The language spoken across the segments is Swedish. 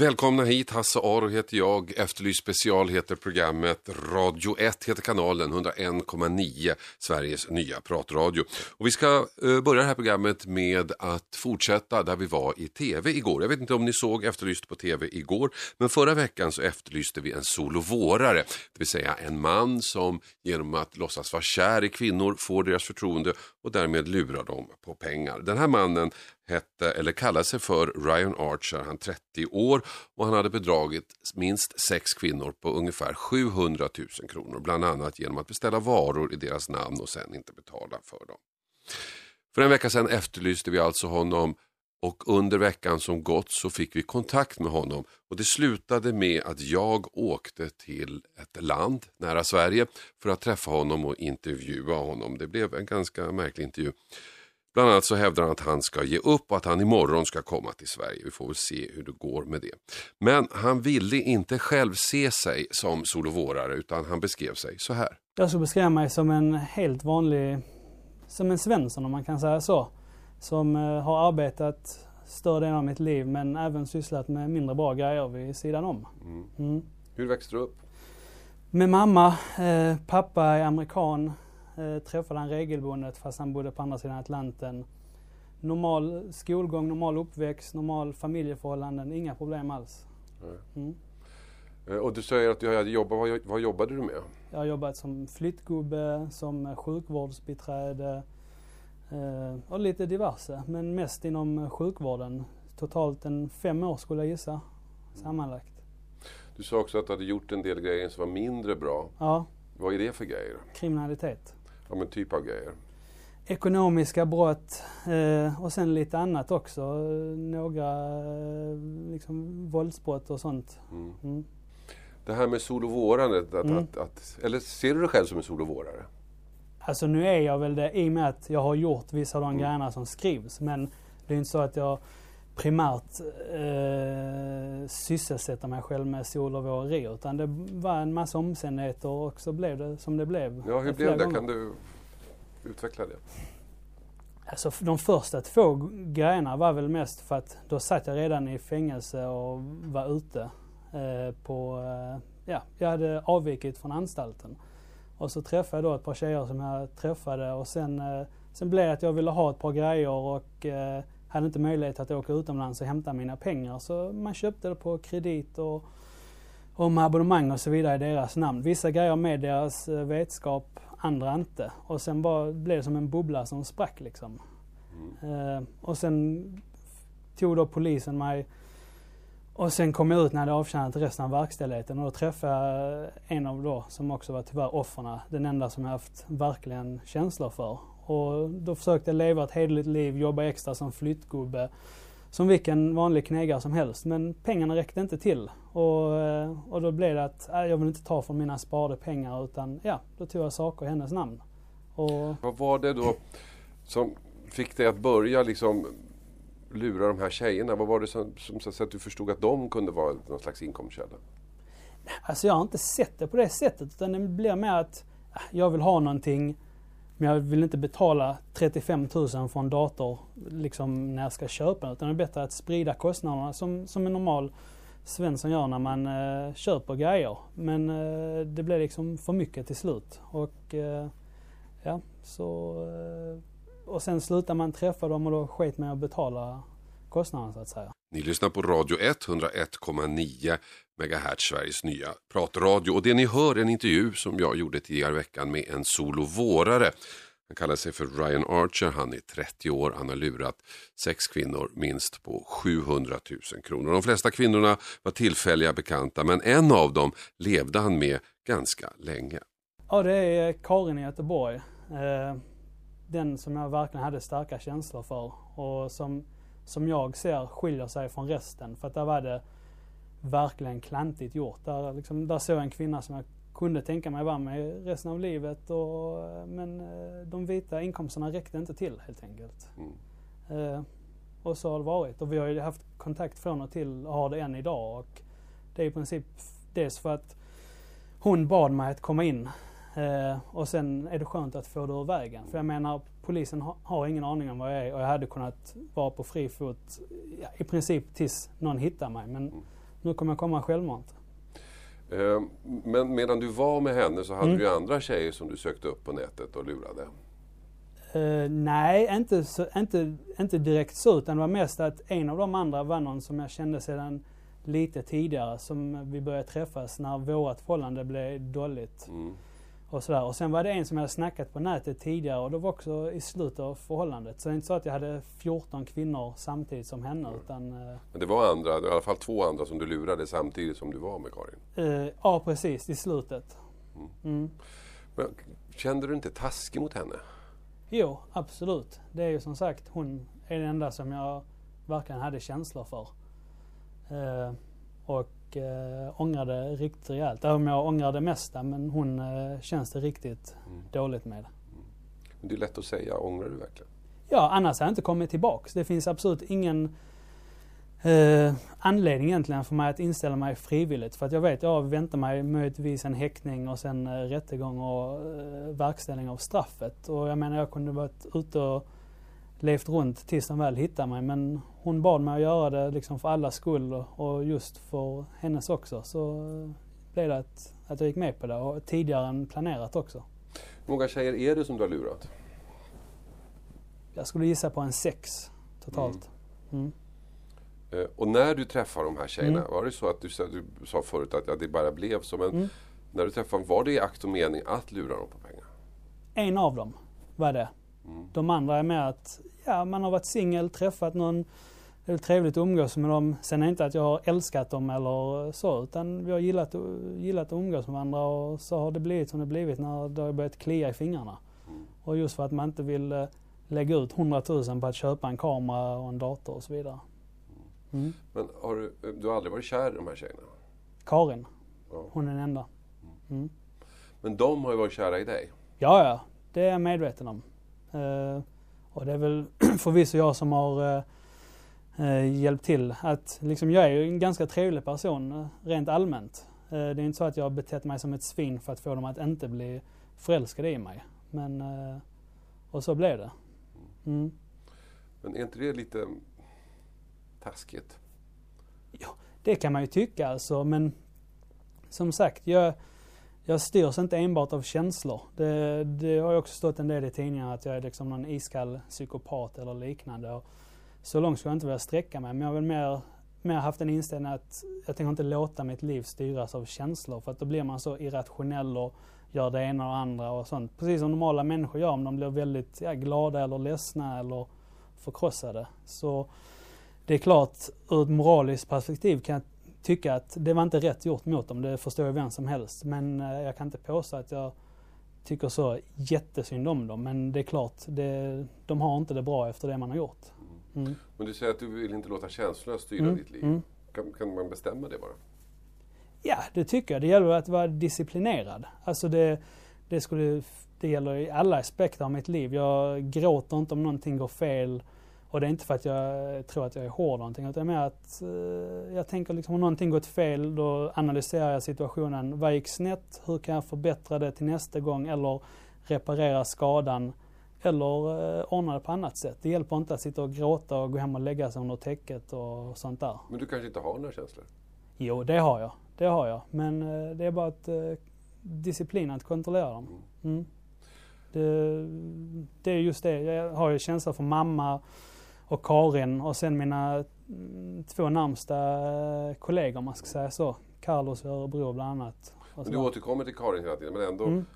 Välkomna hit, Hasse Aro heter jag, Efterlyst special heter programmet, Radio 1 heter kanalen, 101,9 Sveriges nya pratradio. Och vi ska eh, börja det här programmet med att fortsätta där vi var i tv igår. Jag vet inte om ni såg Efterlyst på tv igår, men förra veckan så efterlyste vi en solovårare, det vill säga en man som genom att låtsas vara kär i kvinnor får deras förtroende och därmed lurar dem på pengar. Den här mannen hette, eller kallade sig för Ryan Archer, han 30 år och han hade bedragit minst sex kvinnor på ungefär 700 000 kronor. Bland annat genom att beställa varor i deras namn och sen inte betala för dem. För en vecka sedan efterlyste vi alltså honom och under veckan som gått så fick vi kontakt med honom och det slutade med att jag åkte till ett land nära Sverige för att träffa honom och intervjua honom. Det blev en ganska märklig intervju. Bland annat så hävdar han att han ska ge upp och att han imorgon ska komma till Sverige. Vi får väl se hur det går med det. Men han ville inte själv se sig som solovårare utan han beskrev sig så här. Jag skulle beskriva mig som en helt vanlig, som en Svensson om man kan säga så. Som eh, har arbetat större delen av mitt liv men även sysslat med mindre bra grejer vid sidan om. Mm. Hur växte du upp? Med mamma, eh, pappa är amerikan, eh, träffade han regelbundet fast han bodde på andra sidan Atlanten. Normal skolgång, normal uppväxt, normal familjeförhållanden, inga problem alls. Mm. Eh, Och du säger att du hade jobbat, vad, vad jobbade du med? Jag har jobbat som flyttgubbe, som sjukvårdsbiträde och lite diverse. Men mest inom sjukvården. Totalt en fem år skulle jag gissa sammanlagt. Du sa också att du hade gjort en del grejer som var mindre bra. Ja, Vad är det för grejer? kriminalitet. Ja men typ av grejer. Ekonomiska brott eh, och sen lite annat också. Eh, Några eh, liksom våldsbrott och sånt. Mm. Mm. Det här med solovårandet, att, Mm. att, att, eller ser du dig själv som en solovårare? Alltså nu är jag väl det i och med att jag har gjort vissa av de Mm. grejerna som skrivs. Men det är inte så att jag primärt eh, sysselsätter mig själv med solovåreri. Utan det var en massa omständigheter och så blev det som det blev. Ja, hur blev det? gånger. Kan du utveckla det? Alltså de första två grejerna var väl mest för att då satt jag redan i fängelse och var ute eh, på, eh, ja, jag hade avvikit från anstalten. Och så träffade jag då ett par tjejer som jag träffade och sen, eh, sen blev det att jag ville ha ett par grejer och eh, hade inte möjlighet att åka utomlands och hämta mina pengar. Så man köpte det på kredit och, och med abonnemang och så vidare i deras namn. Vissa grejer med deras eh, vetskap, andra inte. Och sen bara blev det som en bubbla som sprack liksom. Eh, och sen tog då polisen mig och sen kom jag ut när jag hade avtjänat resten av verkställigheten och då träffade jag en av då som också var tyvärr offren. Den enda som jag haft verkligen känslor för. Och då försökte jag leva ett hederligt liv, jobba extra som flyttgubbe. Som vilken vanlig knegare som helst. Men pengarna räckte inte till. Och, eh, och då blev det att äh, jag vill inte ta från mina sparade pengar utan ja, då tog jag saker i hennes namn. Och Vad var det då som fick dig att börja liksom lura de här tjejerna? Vad var det som, som så att du förstod att de kunde vara någon slags inkomstkälla? Alltså jag har inte sett det på det sättet utan det blir mer att äh, jag vill ha någonting men jag vill inte betala 35 000 för en dator liksom när jag ska köpa den. Utan det är bättre att sprida kostnaderna som, som en normal Svensson gör när man eh, köper grejer. Men eh, det blev liksom för mycket till slut. Och eh, ja, så... Och sen slutar man träffa dem och då sket man att betala kostnaden så att säga. Ni lyssnar på Radio 1, 101,9 MHz, Sveriges nya pratradio. Och det ni hör är en intervju som jag gjorde tidigare i veckan med en solovårare. Han kallar sig för Ryan Archer, han är 30 år, han har lurat sex kvinnor minst på 700 000 kronor. De flesta kvinnorna var tillfälliga bekanta men en av dem levde han med ganska länge. Ja, det är Karin i Göteborg. Eh, den som jag verkligen hade starka känslor för och som, som jag ser skiljer sig från resten. För att där var det verkligen klantigt gjort. Där, liksom, där såg jag en kvinna som jag kunde tänka mig vara med resten av livet. Och, men eh, de vita inkomsterna räckte inte till helt enkelt. Mm. Eh, och så har det varit. Och vi har ju haft kontakt från och till och har det än idag. Och det är i princip dels för att hon bad mig att komma in eh, och sen är det skönt att få det ur vägen. För jag menar, polisen ha, har ingen aning om vad jag är och jag hade kunnat vara på fri fot ja, i princip tills någon hittar mig. Men nu kommer jag komma självmant. Eh, Men medan du var med henne så hade Mm. du ju andra tjejer som du sökte upp på nätet och lurade. Eh, nej, inte, så, inte, inte direkt så, utan det var mest att en av de andra var någon som jag kände sedan lite tidigare, som vi började träffas när vårt förhållande blev dåligt. Mm. Och, sådär. och sen var det en som jag hade snackat på nätet tidigare och det var också i slutet av förhållandet. Så det är inte så att jag hade 14 kvinnor samtidigt som henne. Utan, eh, Men det var andra, i alla fall två andra som du lurade samtidigt som du var med Karin. eh, ja, precis, i slutet. Mm. Men, kände du inte taskig mot henne? Jo, absolut. Det är ju som sagt, hon är den enda som jag verkligen hade känslor för. Eh, och eh, ångrade riktigt rejält. Även om jag ångrar det mesta, men hon eh, känns det riktigt dåligt med. Men det är lätt att säga, ångrar du verkligen? Ja, annars har jag inte kommit tillbaks. Det finns absolut ingen eh, anledning egentligen för mig att inställa mig frivilligt. För att jag vet, jag väntar mig möjligtvis en häktning och sen eh, rättegång och eh, verkställning av straffet. Och jag menar, jag kunde varit ute och levt runt tills de väl hittade mig. Men hon bad mig att göra det liksom för allas skull och, just för hennes också. Så blev det att, att jag gick med på det och tidigare än planerat också. Hur många tjejer är det som du har lurat? Jag skulle gissa på en sex totalt. Mm. Eh, Och när du träffar de här tjejerna, Mm. var det så att du, sa- du sa förut att ja, det bara blev så, men Mm. när du träffade dem, var det i akt och mening att lura dem på pengar? En av dem var det. Mm. De andra är med att ja, man har varit singel, träffat någon. Det är trevligt att umgås med dem. Sen är det inte att jag har älskat dem eller så, utan vi har gillat, gillat att umgås med varandra och så har det blivit som det blivit när det har börjat klia i fingrarna. Och just för att man inte vill eh, lägga ut 100 000 på att köpa en kamera och en dator och så vidare. Mm. Men har du, du har aldrig varit kär i de här tjejerna? Karin, Ja. hon är den enda. Mm. Men de har ju varit kära i dig. Ja, ja, det är jag medveten om. Eh, och det är väl förvisso jag som har eh, eh, hjälpt till. Att, liksom, jag är ju en ganska trevlig person eh, rent allmänt. Eh, det är inte så att jag har betett mig som ett svin för att få dem att inte bli förälskade i mig. Men, eh, och så blev det. Mm. Men är inte det lite taskigt? Det kan man ju tycka alltså, men som sagt, jag, jag styrs inte enbart av känslor. Det, det har ju också stått en del i tidningarna att jag är liksom någon iskall psykopat eller liknande. Och så långt skulle jag inte vilja sträcka mig, men jag har väl mer, mer haft en inställning att jag tänker inte låta mitt liv styras av känslor, för att då blir man så irrationell och gör det ena och andra och sånt. Precis som normala människor gör om de blir väldigt ja, glada eller ledsna eller förkrossade. Så det är klart, ur ett moraliskt perspektiv kan jag tycka att det var inte rätt gjort mot dem. Det förstår ju vem som helst. Men eh, jag kan inte påstå att jag tycker så jättesynd om dem. Men det är klart, det, de har inte det bra efter det man har gjort. Mm. Men du säger att du vill inte låta känslorna styra Mm, ditt liv. mm. Kan, kan man bestämma det bara? Ja, det tycker jag. Det gäller att vara disciplinerad. Alltså det, det, skulle, det gäller i alla aspekter av mitt liv. Jag gråter inte om någonting går fel. Och det är inte för att jag tror att jag är hård någonting. Utan mer att eh, jag tänker liksom om någonting gått fel då analyserar jag situationen. Vad gick snett? Hur kan jag förbättra det till nästa gång? Eller reparera skadan? Eller eh, ordna det på annat sätt. Det hjälper inte att sitta och gråta och gå hem och lägga sig under täcket och sånt där. Men du kanske inte har några känslor? Jo, det har jag. Det har jag. Men eh, det är bara ett eh, disciplin att kontrollera dem. Mm. Det, det är just det. Jag har ju känsla för mamma och Karin och sen mina mm, två närmsta eh, kollegor om man ska säga så. Carlos i Örebro bland annat. Men du återkommer till Karin hela tiden, men ändå Mm.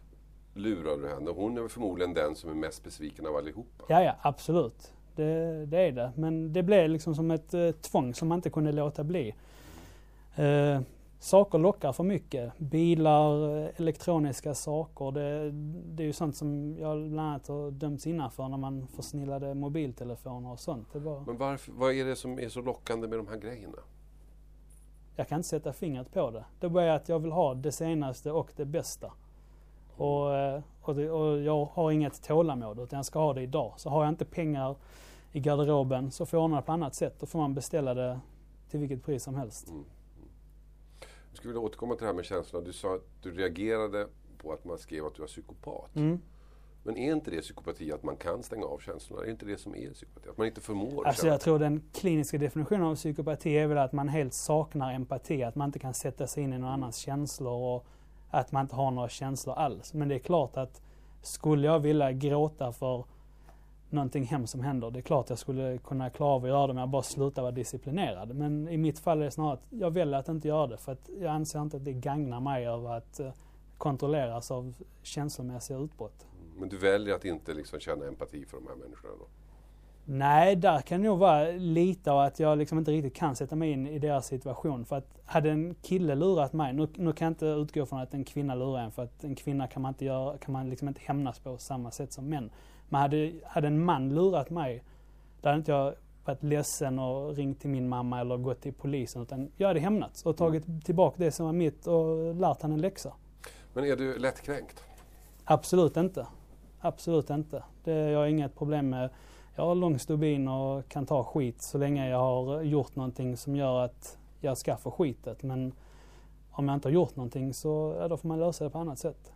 lurar du henne. Hon är förmodligen den som är mest besviken av allihopa. Ja, ja, absolut. Det, det är det. Men det blev liksom som ett eh, tvång som man inte kunde låta bli. Eh, saker lockar för mycket. Bilar, elektroniska saker. Det, det är ju sånt som jag bland annat har dömts innanför när man försnillade mobiltelefoner och sånt. Var, Men varför, vad är det som är så lockande med de här grejerna? jag kan inte sätta fingret på det. Det är bara att jag vill ha det senaste och det bästa. Och, eh, och, det, och jag har inget tålamod utan jag ska ha det idag. Så har jag inte pengar i garderoben så får jag ordna det på annat sätt. Då får man beställa det till vilket pris som helst. Mm. Jag skulle vilja återkomma till det här med känslorna. Du sa att du reagerade på att man skrev att du var psykopat. Mm. Men är inte det psykopati att man kan stänga av känslorna? Är inte det som är psykopati? Att man inte förmår Alltså jag tror den kliniska definitionen av psykopati är väl att man helt saknar empati, att man inte kan sätta sig in i någon annans känslor och att man inte har några känslor alls. Men det är klart att skulle jag vilja gråta för någonting hemskt som händer, det är klart jag skulle kunna klara av att göra det om jag bara slutar vara disciplinerad. Men i mitt fall är det snarare att jag väljer att inte göra det för att jag anser inte att det gagnar mig över att eh, kontrolleras av känslomässiga utbrott. Men du väljer att inte liksom känna empati för de här människorna då? Nej, där kan det nog vara lite av att jag liksom inte riktigt kan sätta mig in i deras situation. För att hade en kille lurat mig, nu, nu kan jag inte utgå från att en kvinna lurar en för att en kvinna kan man inte, göra, kan man liksom inte hämnas på samma sätt som män. Men hade, hade en man lurat mig, då hade inte jag varit ledsen och ringt till min mamma eller gått till polisen. Utan jag hade hämnats och tagit tillbaka det som var mitt och lärt han en läxa. Men är du lättkränkt? Absolut inte. Absolut inte. Det, jag har inget problem med jag har lång stubin och kan ta skit så länge jag har gjort någonting som gör att jag ska få skitet. Men om jag inte har gjort någonting så ja, då får man lösa det på annat sätt.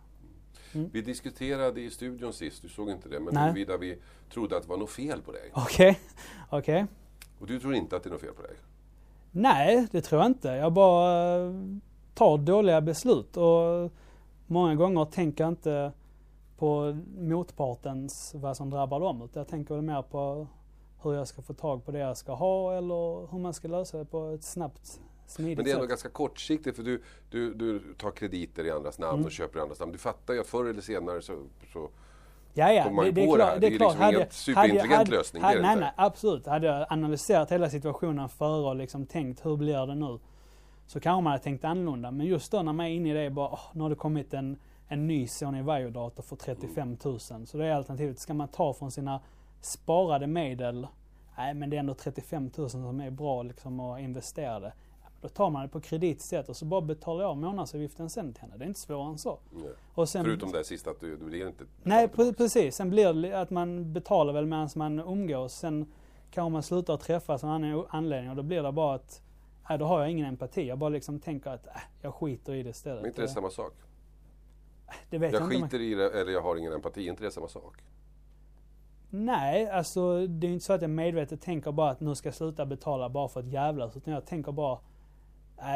Mm. Vi diskuterade i studion sist, du såg inte det, men huruvida vi trodde att det var något fel på dig. Okej, okej. Och du tror inte att det är något fel på dig? Nej, det tror jag inte. Jag bara eh, tar dåliga beslut och många gånger tänker jag inte på motpartens, vad som drabbar dem. Utan jag tänker väl mer på hur jag ska få tag på det jag ska ha eller hur man ska lösa det på ett snabbt, smidigt Men det är ändå ganska kortsiktigt för du, du, du tar krediter i andras namn Mm. och köper i andras namn. Du fattar ju att förr eller senare så, så Ja, ja, kommer man det, ju det är på det klart. här. Det Det är klart. liksom ingen superintelligent hade, lösning, Hade, nej, nej, absolut. Hade jag analyserat hela situationen före och liksom tänkt hur blir det nu? Så kanske man hade tänkt annorlunda. Men just då när man är inne i det, bara, åh, nu har det kommit en, en ny Sony Vaio-dator för 35 000. Så det är alternativet. Ska man ta från sina sparade medel, nej men det är ändå 35 000 som är bra liksom att investera det. Då tar man det på kredit och så bara betalar jag av månadsavgiften sen till henne. Det är inte svårare än så. sen, förutom det sista att du, du blir inte... Nej, pre- precis. Sen blir det att man betalar väl medan man umgås. Sen kanske man slutar träffas av annan anledning och då blir det bara att nej, då har jag ingen empati. Jag bara liksom tänker att äh, jag skiter i det istället. Men inte det är samma sak? det vet jag, Jag inte. skiter i det eller jag har ingen empati, är inte det samma sak? Nej, alltså det är inte så att jag medvetet tänker bara att nu ska jag sluta betala bara för att jävlas. Utan jag tänker bara,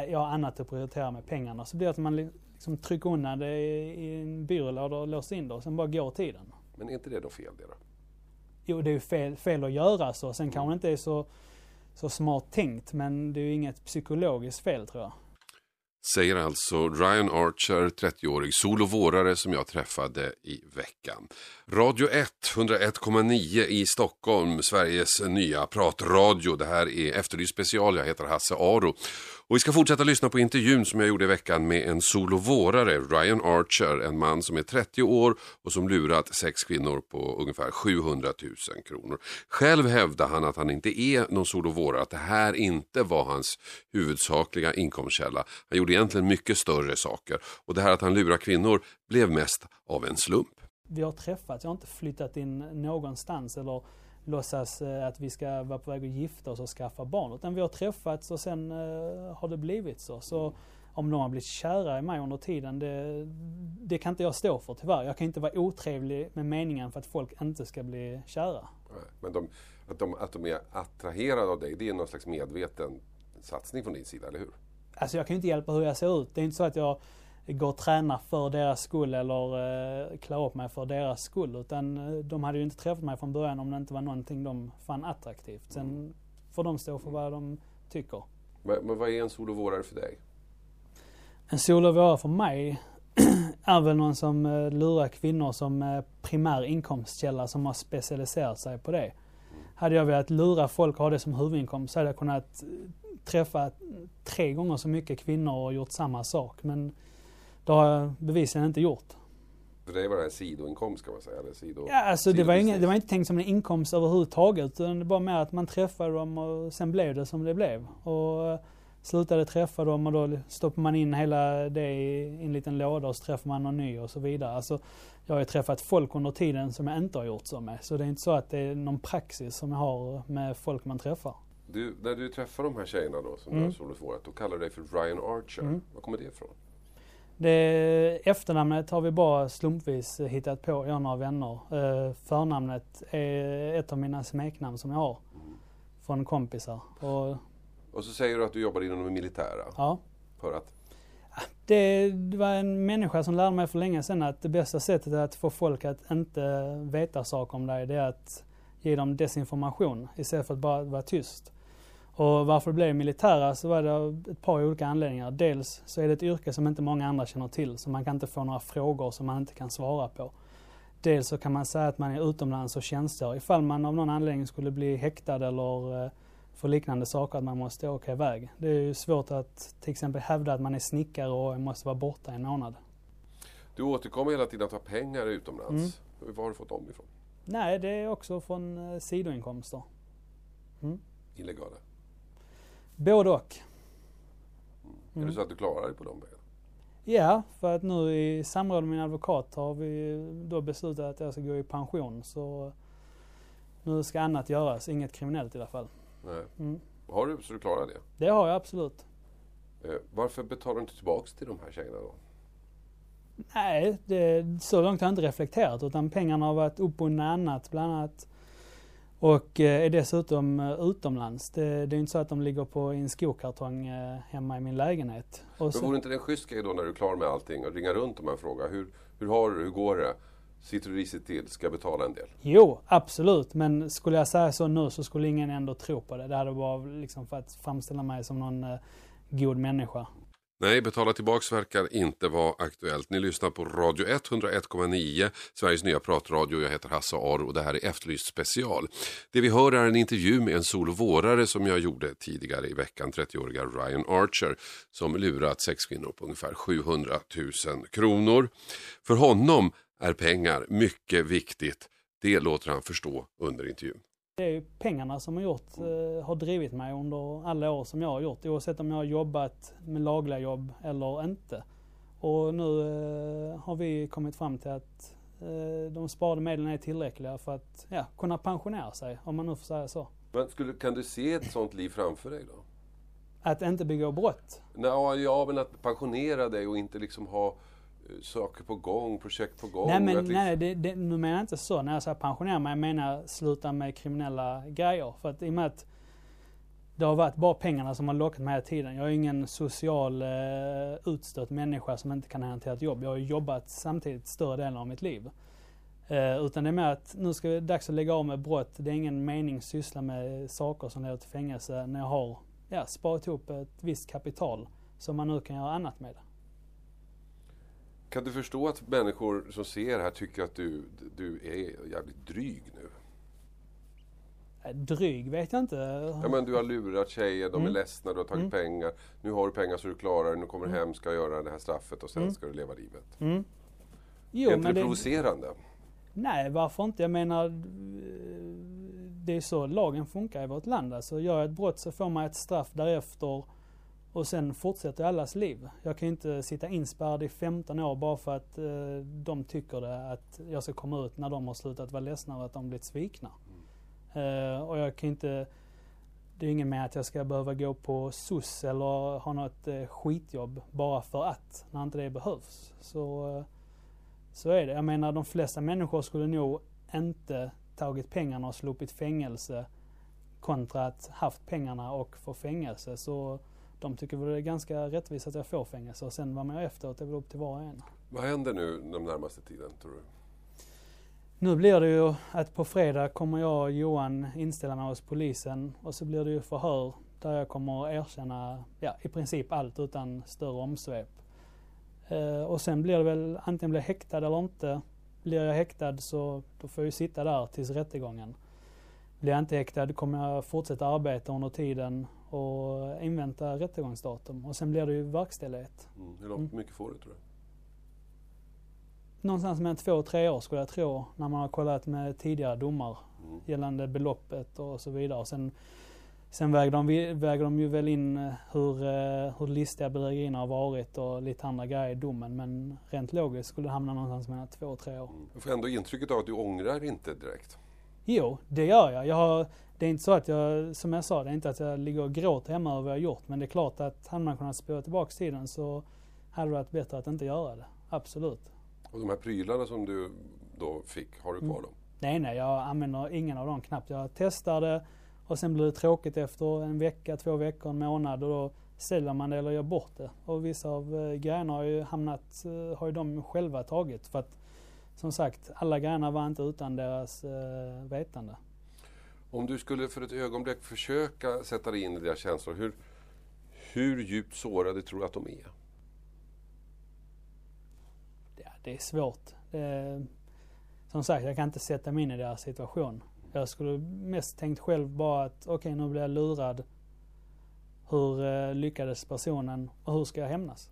jag har annat att prioritera med pengarna. Så blir det att man liksom trycker undan det i, en byrålåda och låser in det och sen bara går tiden. Men är inte det då fel det då? Jo, det är ju fel, fel att göra så. Sen kanske det inte är så, så smart tänkt, men det är ju inget psykologiskt fel tror jag. Säger alltså Ryan Archer, 30-årig solovårare som jag träffade i veckan. Radio 1, 101,9 i Stockholm, Sveriges nya pratradio. Det här är Efterlyst special, jag heter Hasse Aro. Och vi ska fortsätta lyssna på intervjun som jag gjorde i veckan med en solovårare, Ryan Archer, en man som är 30 år och som lurat sex kvinnor på ungefär 700 000 kronor. Själv hävdar han att han inte är någon solovårare, att det här inte var hans huvudsakliga inkomstkälla. Han gjorde egentligen mycket större saker och det här att han lurar kvinnor blev mest av en slump. Vi har träffats, jag har inte flyttat in någonstans eller låtsas eh, att vi ska vara på väg att gifta oss och skaffa barn. Utan vi har träffats och sen eh, har det blivit så. Så om de har blivit kära i mig under tiden, det, det kan inte jag stå för tyvärr. Jag kan inte vara otrevlig med meningen för att folk inte ska bli kära. Men de, att, de, att de är attraherade av dig, det är någon slags medveten satsning från din sida, eller hur? Alltså jag kan ju inte hjälpa hur jag ser ut. Det är inte så att jag går och tränar för deras skull eller eh, klär upp mig för deras skull. Utan eh, de hade ju inte träffat mig från början om det inte var någonting de fann attraktivt. Sen får de stå för vad de tycker. Men, men vad är en solovårare för dig? En solovårare för mig är väl någon som eh, lurar kvinnor som eh, primär inkomstkälla som har specialiserat sig på det. Hade jag velat lura folk och ha det som huvudinkomst så hade jag kunnat träffa tre gånger så mycket kvinnor och gjort samma sak. Men det har jag bevisligen inte gjort. För dig var det en sidoinkomst kan man säga. Eller sido, Ja, alltså det var, ingen, det var inte tänkt som en inkomst överhuvudtaget. Utan det var mer att man träffade dem och sen blev det som det blev. Och eh, slutade träffa dem och då stoppar man in hela det i en liten låda och så träffar man någon ny och så vidare. Alltså, jag har ju träffat folk under tiden som jag inte har gjort så med. Så det är inte så att det är någon praxis som jag har med folk man träffar. Du, när du träffar de här tjejerna då, som Mm. du har solat vårat, då kallar du dig för Ryan Archer. Mm. Var kommer det ifrån? Det efternamnet har vi bara slumpvis hittat på, jag och några vänner. Eh, förnamnet är ett av mina smeknamn som jag har från kompisar. Och, Och så säger du att du jobbar inom det militära. ja, För att? det, det var en människa som lärde mig för länge sedan att det bästa sättet att få folk att inte veta saker om dig, det är att ge dem desinformation istället för att bara vara tyst. Och varför det blev militära så var det ett par olika anledningar. Dels så är det ett yrke som inte många andra känner till, så man kan inte få några frågor som man inte kan svara på. Dels så kan man säga att man är utomlands och tjänstgör ifall man av någon anledning skulle bli häktad eller eh, för liknande saker, att man måste åka iväg. Det är ju svårt att till exempel hävda att man är snickare och måste vara borta en månad. Du återkommer hela tiden att ha pengar utomlands. Var har du fått dem ifrån? Nej, det är också från eh, sidoinkomster. Illegala? Både och. Är Mm. det så att du klarar dig på de pengarna? Ja, för att nu i samråd med min advokat har vi då beslutat att jag ska gå i pension. Så nu ska annat göras, inget kriminellt i alla fall. Nej. Mm. Har du så du klarar det? Det har jag absolut. Eh, varför betalar du inte tillbaks till de här tjejerna då? Nej, det, så långt har jag inte reflekterat utan pengarna har varit uppbundna annat bland annat. Och eh, är dessutom eh, utomlands. Det, det är inte så att de ligger på i en skokartong eh, hemma i min lägenhet. Och Men så, vore inte det en schysst grej då när du är klar med allting och ringa runt och fråga hur, hur har du hur går det? Sitter du risigt till? Ska jag betala en del? Jo, absolut. Men skulle jag säga så nu så skulle ingen ändå tro på det. Det hade bara liksom för att framställa mig som någon god människa. Nej, betala tillbaks verkar inte vara aktuellt. Ni lyssnar på Radio 1, 101,9, Sveriges nya pratradio. Jag heter Hasse Aro och det här är Efterlyst special. Det vi hör är en intervju med en solvårare som jag gjorde tidigare i veckan, 30-åriga Ryan Archer, som lurat sex kvinnor på ungefär 700 000 kronor. För honom är pengar mycket viktigt. Det låter han förstå under intervjun. Det är pengarna som har, gjort, eh, har drivit mig under alla år som jag har gjort. Oavsett om jag har jobbat med lagliga jobb eller inte. Och nu eh, har vi kommit fram till att eh, de sparade medlen är tillräckliga för att ja, kunna pensionera sig, om man nu får säga så. Men skulle, kan du se ett sånt liv framför dig då? Att inte begå brott. Nå, ja, men att pensionera dig och inte liksom ha saker på gång, projekt på gång. Nej men liksom- nej, det, det, nu menar jag inte så. När jag säger pensionera mig, jag menar sluta med kriminella grejer. För att i och med att det har varit bara pengarna som har lockat mig hela tiden. Jag är ingen social eh, utstött människa som inte kan hantera ett jobb. Jag har jobbat samtidigt större delen av mitt liv. Eh, utan det är mer att nu ska det dags att lägga av med brott. Det är ingen mening att syssla med saker som leder till fängelse när jag har ja, sparat ihop ett visst kapital som man nu kan göra annat med. Kan du förstå att människor som ser det här tycker att du, du är jävligt dryg nu? Dryg vet jag inte. Ja, men du har lurat tjejer, de är Mm. ledsna, du har tagit Mm. pengar. Nu har du pengar så du klarar det, nu kommer du Mm. hem, ska göra det här straffet och sen Mm. ska du leva livet. Mm. Jo, är inte men det det, provocerande? nej, varför inte? Jag menar, det är så lagen funkar i vårt land. Alltså, gör jag ett brott så får man ett straff därefter och sen fortsätter allas liv. Jag kan ju inte sitta inspärrad i 15 år bara för att eh, de tycker det, att jag ska komma ut när de har slutat vara ledsna och att de blivit svikna. Eh, och jag kan inte, det är ingen med att jag ska behöva gå på SOS eller ha något eh, skitjobb bara för att, när inte det behövs. Så, eh, så är det. Jag menar de flesta människor skulle nog inte tagit pengarna och sluppit fängelse kontra att haft pengarna och få fängelse. Så de tycker väl det är ganska rättvist att jag får fängelse och sen vad man gör efteråt är väl upp till var och en. Vad händer nu den närmaste tiden, tror du? Nu blir det ju att på fredag kommer jag och Johan inställa mig hos polisen och så blir det ju förhör där jag kommer att erkänna ja, i princip allt utan större omsvep. Eh, och sen blir det väl antingen blir jag häktad eller inte. Blir jag häktad så då får jag ju sitta där tills rättegången. Blir jag inte häktad kommer jag fortsätta arbeta under tiden och invänta rättegångsdatum. Och sen blir det ju verkställighet. Mm. Hur långt mycket får du, tror du? Någonstans mellan två och tre år skulle jag tro när man har kollat med tidigare domar Mm. gällande beloppet och så vidare. Och sen sen väger, de, väger de ju väl in eh, hur, eh, hur listiga bedrägerierna har varit och lite andra grejer i domen. Men rent logiskt skulle det hamna någonstans mellan två och tre år. Mm. Jag får ändå intrycket av att du ångrar inte direkt. Jo, det gör jag. Jag har det är inte så att jag, som jag sa, det är inte att jag ligger och gråter hemma över vad jag gjort. Men det är klart att hade man kunnat spåra tillbaka tiden så hade det varit bättre att inte göra det. Absolut. Och de här prylarna som du då fick, har du kvar dem? Nej, nej, jag använder ingen av dem knappt. Jag testar det och sen blir det tråkigt efter en vecka, två veckor, en månad och då säljer man det eller gör bort det. Och vissa av eh, grejerna har ju hamnat, eh, har ju de själva tagit. För att som sagt, alla grejerna var inte utan deras eh, vetande. Om du skulle för ett ögonblick försöka sätta dig in i deras känslor, hur, hur djupt sårade tror du att de är? Ja, det är svårt. Är, som sagt, jag kan inte sätta mig in i deras situation. Jag skulle mest tänkt själv bara att okej, okay, nu blir jag lurad. Hur eh, lyckades personen och hur ska jag hämnas?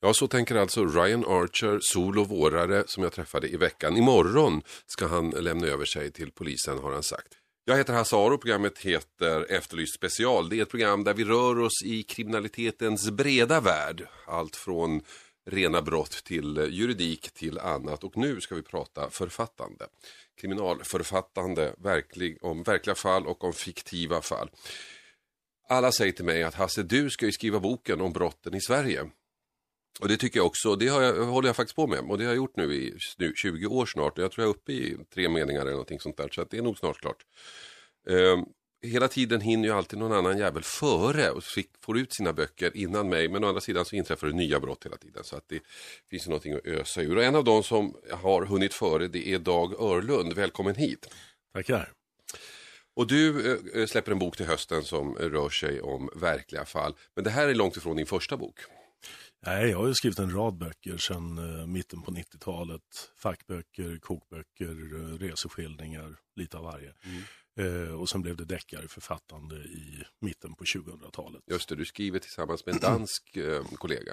Ja, så tänker alltså Ryan Archer, sol och vårare, som jag träffade i veckan. Imorgon ska han lämna över sig till polisen, har han sagt. Jag heter Hasse Aro, programmet heter Efterlyst special. Det är ett program där vi rör oss i kriminalitetens breda värld. Allt från rena brott till juridik till annat. Och nu ska vi prata författande. Kriminalförfattande verklig, om verkliga fall och om fiktiva fall. Alla säger till mig att Hasse, du ska ju skriva boken om brotten i Sverige. Och det tycker jag också, det har jag, håller jag faktiskt på med. Och det har jag gjort nu i nu, 20 år snart. Och jag tror jag är uppe i tre meningar eller någonting sånt där. Så det är nog snart klart. Um, hela tiden hinner ju alltid någon annan jävel före och fick, får ut sina böcker innan mig. Men å andra sidan så inträffar det nya brott hela tiden. Så att det finns någonting att ösa ur. Och en av de som har hunnit före det är Dag Örlund. Välkommen hit. Tackar. Och du äh, släpper en bok till hösten som rör sig om verkliga fall. Men det här är långt ifrån din första bok. Nej, jag har ju skrivit en rad böcker sedan uh, mitten på 90-talet. Fackböcker, kokböcker, uh, reseskildringar, lite av varje. Mm. Uh, och sen blev det deckare författande i mitten på 2000-talet. Just det, du skriver tillsammans med en dansk kollega.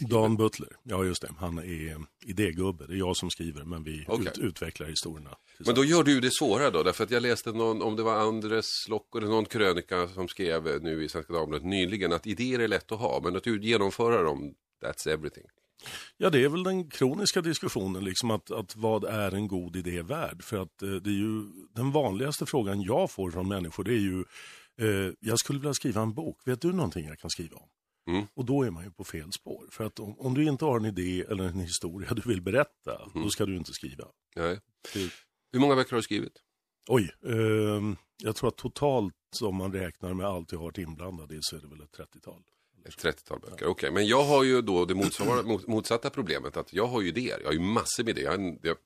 Dan Butler, ja just det. Han är idégubbe. Det är jag som skriver men vi okay. ut, utvecklar historierna. Men då gör du det svårare då? Därför att jag läste någon, om det var Andres Lock eller någon krönika som skrev nu i Svenska Dagbladet nyligen att idéer är lätt att ha men att genomföra dem, that's everything. Ja, det är väl den kroniska diskussionen, liksom att, att vad är en god idé värd? För att eh, det är ju den vanligaste frågan jag får från människor, det är ju, eh, jag skulle vilja skriva en bok, vet du någonting jag kan skriva om? Mm. Och då är man ju på fel spår. För att om, om, du inte har en idé eller en historia du vill berätta, mm. då ska du inte skriva. Nej. Det... Hur många böcker har du skrivit? Oj, eh, jag tror att totalt om man räknar med allt jag har varit inblandad i så är det väl ett 30-tal. Ett 30-tal böcker, okej. Okay. Men jag har ju då det motsatta problemet att jag har ju idéer. Jag har ju massor med idéer. Jag, jag,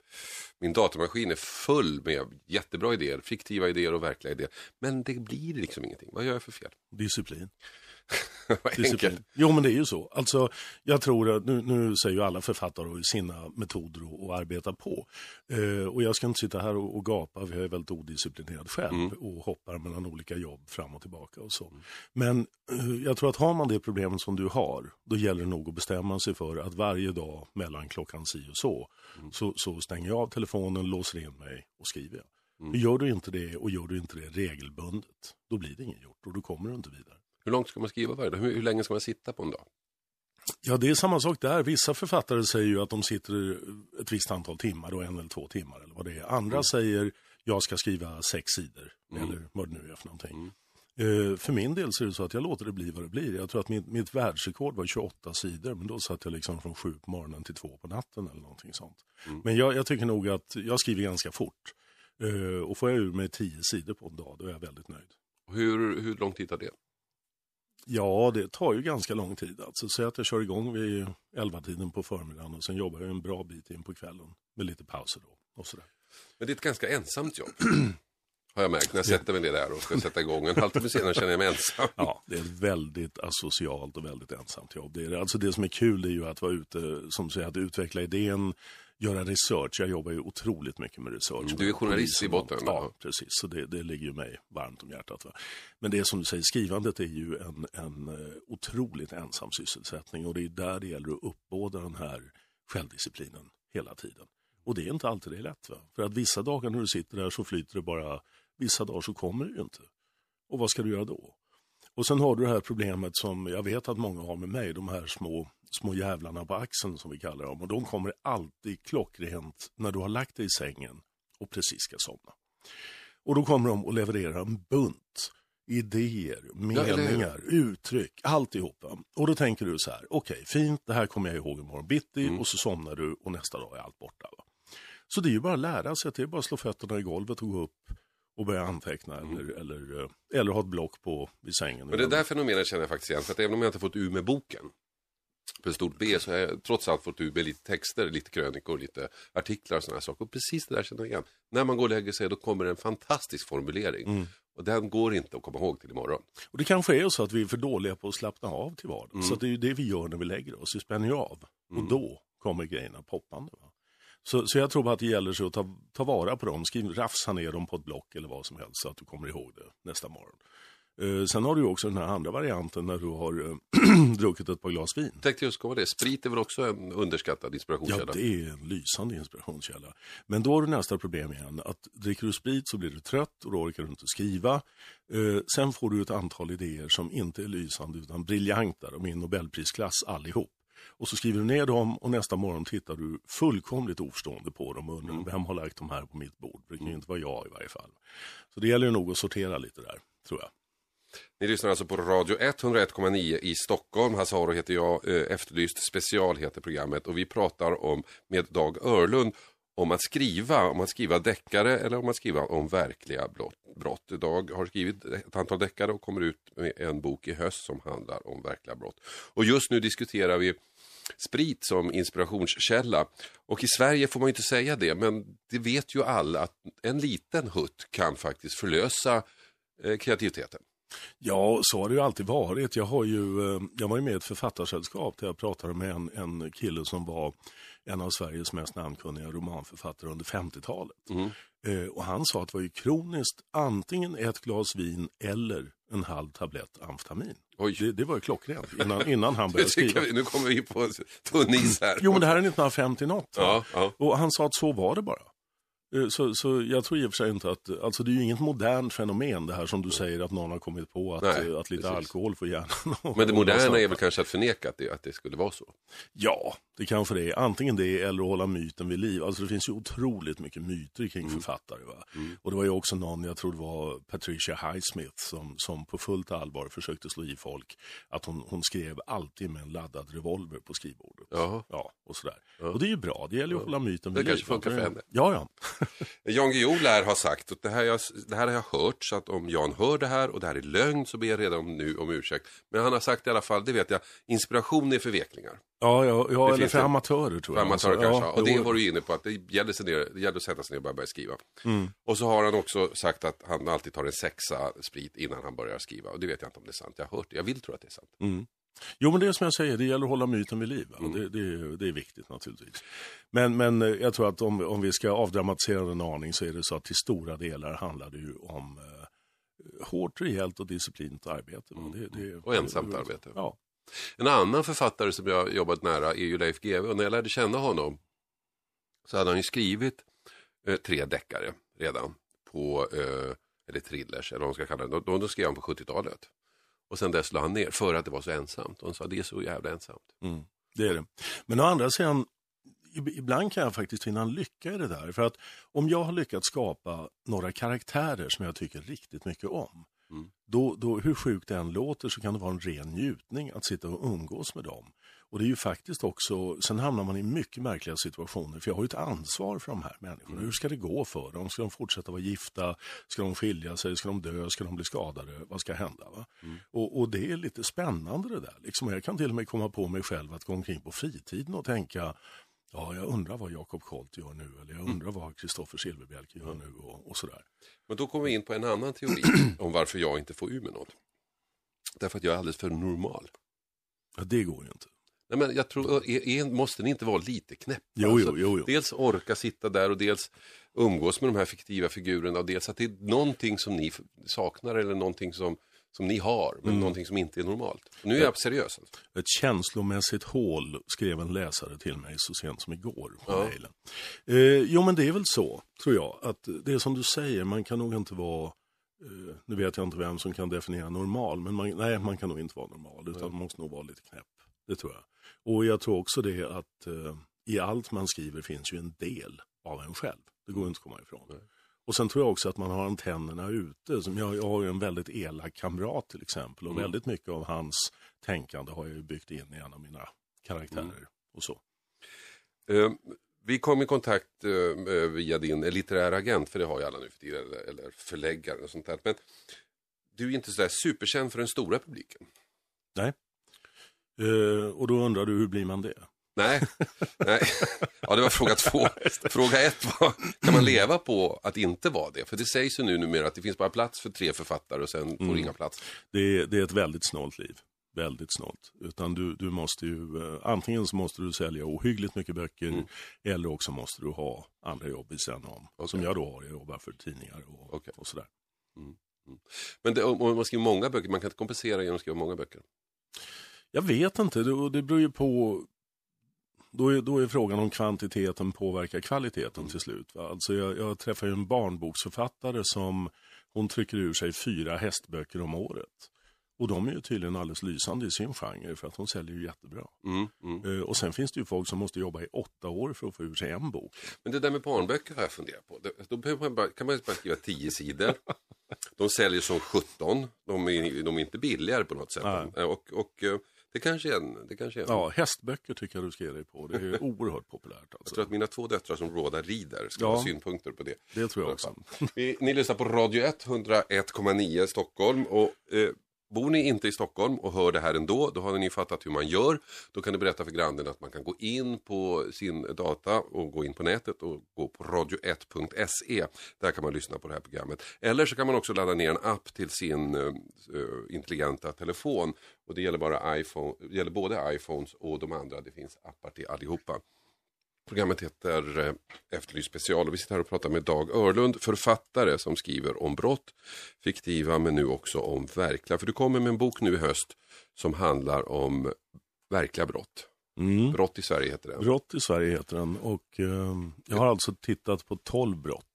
min datormaskin är full med jättebra idéer, fiktiva idéer och verkliga idéer. Men det blir liksom ingenting. Vad gör jag för fel? Disciplin. Disciplin. Jo men det är ju så. Alltså, jag tror att nu, nu säger ju alla författare sina metoder att arbeta på. Eh, och jag ska inte sitta här och, och gapa, för jag är väldigt odisciplinerad själv mm. och hoppar mellan olika jobb fram och tillbaka och så. Mm. Men eh, jag tror att har man det problemet som du har, då gäller det nog att bestämma sig för att varje dag mellan klockan si och så, mm. så, så stänger jag av telefonen, låser in mig och skriver. Mm. Gör du inte det och gör du inte det regelbundet, då blir det inget gjort och då kommer du inte vidare. Hur långt ska man skriva varje dag? Hur, hur länge ska man sitta på en dag? Ja, det är samma sak där. Vissa författare säger ju att de sitter ett visst antal timmar, då en eller två timmar eller vad det är. Andra mm. säger jag ska skriva sex sidor mm. eller vad det nu är för någonting. Mm. Uh, för min del så är det så att jag låter det bli vad det blir. Jag tror att mitt, mitt världsrekord var 28 sidor, men då satt jag liksom från sju på morgonen till två på natten eller någonting sånt. Mm. Men jag, jag, tycker nog att jag skriver ganska fort. Uh, och får jag ur mig tio sidor på en dag, då är jag väldigt nöjd. Hur, hur lång tid tar det? Ja, det tar ju ganska lång tid. Alltså, säg att jag kör igång vid 11-tiden på förmiddagen och sen jobbar jag en bra bit in på kvällen med lite pauser då. Och sådär. Men det är ett ganska ensamt jobb. Har jag märkt när jag sätter mig ner där och ska sätta igång. En halvtimme senare känner jag mig ensam. Ja, det är ett väldigt asocialt och väldigt ensamt jobb. Det, är, alltså det som är kul är ju att vara ute, som säger, att utveckla idén, göra research. Jag jobbar ju otroligt mycket med research. Mm, du är journalist i botten? Ja, precis. Så det, det ligger ju mig varmt om hjärtat. Va? Men det är som du säger, skrivandet är ju en, en uh, otroligt ensam sysselsättning och det är där det gäller att uppbåda den här självdisciplinen hela tiden. Och det är inte alltid det är lätt. Va? För att vissa dagar när du sitter där så flyter det bara, vissa dagar så kommer det ju inte. Och vad ska du göra då? Och sen har du det här problemet som jag vet att många har med mig, de här små små jävlarna på axeln som vi kallar dem. Och de kommer alltid klockrent när du har lagt dig i sängen och precis ska somna. Och då kommer de att leverera en bunt idéer, meningar, ja, uttryck, alltihopa. Och då tänker du så här, okej, okay, fint, det här kommer jag ihåg imorgon bitti mm. och så somnar du och nästa dag är allt borta. Va? Så det är ju bara att lära sig, det är bara att slå fötterna i golvet och gå upp och börja anteckna mm. eller, eller, eh, eller ha ett block på vid sängen. Men det där fenomenet känner jag faktiskt igen, för att även om jag inte fått ur med boken på stort B så har jag trots allt fått ur med lite texter, lite krönikor, lite artiklar och sådana saker. Och precis det där känner jag igen. När man går och lägger sig då kommer en fantastisk formulering. Mm. Och den går inte att komma ihåg till imorgon. Och det kanske är så att vi är för dåliga på att slappna av till vardags. Mm. Så det är ju det vi gör när vi lägger oss, vi spänner ju av. Mm. Och då kommer grejerna poppande. Va? Så, så jag tror bara att det gäller sig att ta, ta vara på dem, skriv, rafsa ner dem på ett block eller vad som helst så att du kommer ihåg det nästa morgon. Eh, sen har du också den här andra varianten när du har eh, druckit ett par glas vin. Tänkte just komma det. Sprit är väl också en underskattad inspirationskälla? Ja, det är en lysande inspirationskälla. Men då har du nästa problem igen. Att dricker du sprit så blir du trött och då orkar du inte skriva. Eh, sen får du ett antal idéer som inte är lysande utan briljanta. De är i Nobelprisklass allihop. Och så skriver du ner dem och nästa morgon tittar du fullkomligt oförstående på dem och undrar mm. vem har lagt de här på mitt bord? Det kan ju inte vara jag i varje fall. Så det gäller nog att sortera lite där, tror jag. Ni lyssnar alltså på Radio 101,9 i Stockholm. Hasse Aro heter jag. Eh, Efterlyst special heter programmet och vi pratar om med Dag Örlund om att skriva, om att skriva deckare eller om att skriva om verkliga brott. Dag har skrivit ett antal deckare och kommer ut med en bok i höst som handlar om verkliga brott. Och just nu diskuterar vi sprit som inspirationskälla. Och i Sverige får man inte säga det, men det vet ju alla att en liten hutt kan faktiskt förlösa eh, kreativiteten. Ja, så har det ju alltid varit. Jag, har ju, eh, jag var ju med i ett författarsällskap där jag pratade med en, en kille som var en av Sveriges mest namnkunniga romanförfattare under 50-talet. Mm. Eh, och han sa att det var ju kroniskt antingen ett glas vin eller en halv tablett amfetamin. Det, det, var ju klockrent innan, innan han började skriva. Vi, nu kommer vi på tunn is här. Jo, men det här är 1950 något. Ja, ja. Och han sa att så var det bara. Eh, så, så jag tror i och för sig inte att, alltså det är ju inget modernt fenomen det här som du säger att någon har kommit på att, Nej, att lite precis. alkohol får hjärnan Men det moderna är väl kanske att förneka att det, att det skulle vara så? Ja, det kanske det är. Antingen det eller att hålla myten vid liv. Alltså det finns ju otroligt mycket myter kring mm. författare. Va? Mm. Och det var ju också någon, jag tror det var Patricia Highsmith som, som på fullt allvar försökte slå i folk att hon, hon skrev alltid med en laddad revolver på skrivbordet. Jaha. Ja, och sådär. Ja. Och det är ju bra, det gäller ju att hålla myten vid liv. Det kanske funkar för henne. Ja, ja. Jan Guillou lär ha sagt, och det här, jag, det här har jag hört, så att om Jan hör det här och det här är lögn så ber jag redan nu om ursäkt. Men han har sagt i alla fall, det vet jag, inspiration är förveklingar. Ja, ja, ja eller för det. amatörer tror jag. För amatörer alltså, kanske, ja, och det var du inne på, att det gäller, ner, det gäller att sätta sig ner och bara börja skriva. Mm. Och så har han också sagt att han alltid tar en sexa sprit innan han börjar skriva. Och det vet jag inte om det är sant, jag har hört det, jag vill tro att det är sant. Mm. Jo, men det är som jag säger, det gäller att hålla myten vid liv. Mm. Det, det, det, är viktigt naturligtvis. Men, men eh, jag tror att om, om vi ska avdramatisera en aning så är det så att till stora delar handlar det ju om eh, hårt, rejält och disciplint arbete. Mm. Det, och ensamt arbete. Ja. En annan författare som jag jobbat nära är ju Leif GW och när jag lärde känna honom så hade han ju skrivit eh, tre deckare redan på, eh, eller thrillers eller vad man ska kalla det. De, de skrev han på 70-talet. Och sen dess la han ner för att det var så ensamt. Och han sa det är så jävla ensamt. Mm, det är det. Men å andra sidan, ibland kan jag faktiskt finna en lycka i det där. För att om jag har lyckats skapa några karaktärer som jag tycker riktigt mycket om. Mm. Då, då, hur sjukt det än låter så kan det vara en ren njutning att sitta och umgås med dem. Och det är ju faktiskt också, sen hamnar man i mycket märkliga situationer, för jag har ju ett ansvar för de här människorna. Mm. Hur ska det gå för dem? Ska de fortsätta vara gifta? Ska de skilja sig? Ska de dö? Ska de bli skadade? Vad ska hända? Mm. Och, och, det är lite spännande det där. Liksom, jag kan till och med komma på mig själv att gå omkring på fritiden och tänka, ja, jag undrar vad Jakob Kolt gör nu, eller jag mm. undrar vad Kristoffer Silverbjälke gör nu och, och sådär. Men då kommer vi in på en annan teori om varför jag inte får ur med något. Därför att jag är alldeles för normal. Ja, det går ju inte. Nej, men jag tror, är, är, måste ni inte vara lite knäppa? Jo, alltså, jo, jo, Dels orka sitta där och dels umgås med de här fiktiva figurerna och dels att det är någonting som ni saknar eller någonting som, som ni har, men mm. någonting som inte är normalt. Nu är jag seriös. Alltså. Ett känslomässigt hål skrev en läsare till mig så sent som igår på ja. mejlen. Eh, jo, men det är väl så, tror jag, att det är som du säger, man kan nog inte vara eh, nu vet jag inte vem som kan definiera normal, men man, nej, man kan nog inte vara normal, utan man måste nog vara lite knäpp. Det tror jag. Och jag tror också det att eh, i allt man skriver finns ju en del av en själv. Det går inte att komma ifrån. Nej. Och sen tror jag också att man har antennerna ute. Som jag, jag har ju en väldigt elak kamrat till exempel och mm. väldigt mycket av hans tänkande har jag ju byggt in i en av mina karaktärer mm. och så. Uh, vi kom i kontakt uh, via din litterära agent, för det har ju alla nu för tiden, eller, eller förläggare och sånt där. Men du är inte sådär superkänd för den stora publiken. Nej. Uh, och då undrar du, hur blir man det? Nej, nej. Ja, det var fråga två. Fråga ett var, kan man leva på att inte vara det? För det sägs ju nu numera att det finns bara plats för tre författare och sen får mm. inga plats. Det är, det är ett väldigt snålt liv. Väldigt snålt. Utan du, du måste ju, eh, antingen så måste du sälja ohyggligt mycket böcker mm. eller också måste du ha andra jobb vid sidan om. Okay. Som jag då har, jag jobbar för tidningar och, okay. och sådär. Mm. Mm. Men det, om man skriver många böcker, man kan inte kompensera genom att skriva många böcker? Jag vet inte, det, det beror ju på då är, då är frågan om kvantiteten påverkar kvaliteten till slut. Va? Alltså jag, jag träffar ju en barnboksförfattare som hon trycker ur sig fyra hästböcker om året. Och de är ju tydligen alldeles lysande i sin genre för att hon säljer ju jättebra. Mm, mm. Uh, och sen finns det ju folk som måste jobba i åtta år för att få ur sig en bok. Men det där med barnböcker har jag funderat på. Då kan man bara skriva tio sidor. De säljer som 17. De är, de är inte billigare på något sätt. Nej. Och, och eh, det kanske är en. Det kanske är en. Ja, hästböcker tycker jag du ska ge dig på. Det är oerhört populärt. Alltså. Jag tror att mina två döttrar som rådar rider ska ja, ha synpunkter på det. Det tror jag också. Vi, ni lyssnar på Radio 1, 101,9 Stockholm. Och, eh, Bor ni inte i Stockholm och hör det här ändå, då har ni fattat hur man gör. Då kan ni berätta för grannen att man kan gå in på sin data och gå in på nätet och gå på radio1.se. Där kan man lyssna på det här programmet. Eller så kan man också ladda ner en app till sin uh, intelligenta telefon. Och det gäller, bara iPhone, det gäller både iPhones och de andra. Det finns appar till allihopa. Programmet heter eh, Efterlyst special och vi sitter här och pratar med Dag Örlund, författare som skriver om brott, fiktiva men nu också om verkliga. För du kommer med en bok nu i höst som handlar om verkliga brott. Mm. Brott i Sverige heter den. Brott i Sverige heter den och eh, jag har alltså tittat på 12 brott.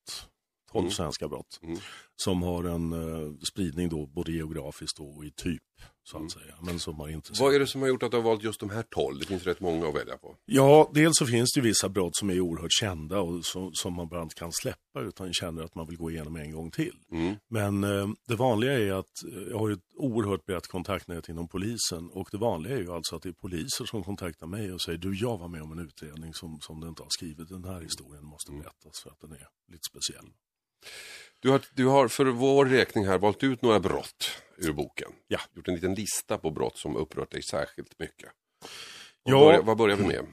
12 mm. svenska brott. Mm. Som har en uh, spridning då både geografiskt och i typ. Så att mm. säga. Men som har intresserat. Vad är det som har gjort att du har valt just de här 12? Det finns rätt många att välja på. Ja, dels så finns det vissa brott som är oerhört kända och som, som man bara inte kan släppa utan känner att man vill gå igenom en gång till. Mm. Men uh, det vanliga är att uh, jag har ett oerhört brett kontaktnät inom polisen och det vanliga är ju alltså att det är poliser som kontaktar mig och säger du jag var med om en utredning som, som du inte har skrivit. Den här historien måste mm. berättas för att den är lite speciell. Du har, du har för vår räkning här valt ut några brott ur boken. Ja. Gjort en liten lista på brott som upprört dig särskilt mycket. Ja, börjar, vad börjar vi med?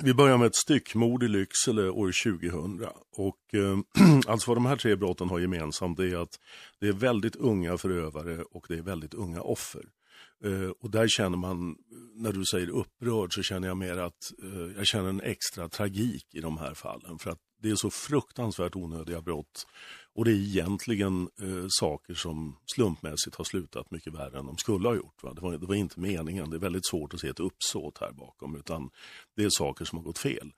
Vi börjar med ett styckmord i Lycksele år 2000. Och, eh, alltså vad de här tre brotten har gemensamt är att det är väldigt unga förövare och det är väldigt unga offer. Eh, och där känner man, när du säger upprörd, så känner jag mer att eh, jag känner en extra tragik i de här fallen. För att det är så fruktansvärt onödiga brott. Och det är egentligen eh, saker som slumpmässigt har slutat mycket värre än de skulle ha gjort. Va? Det, var, det var inte meningen. Det är väldigt svårt att se ett uppsåt här bakom. Utan det är saker som har gått fel.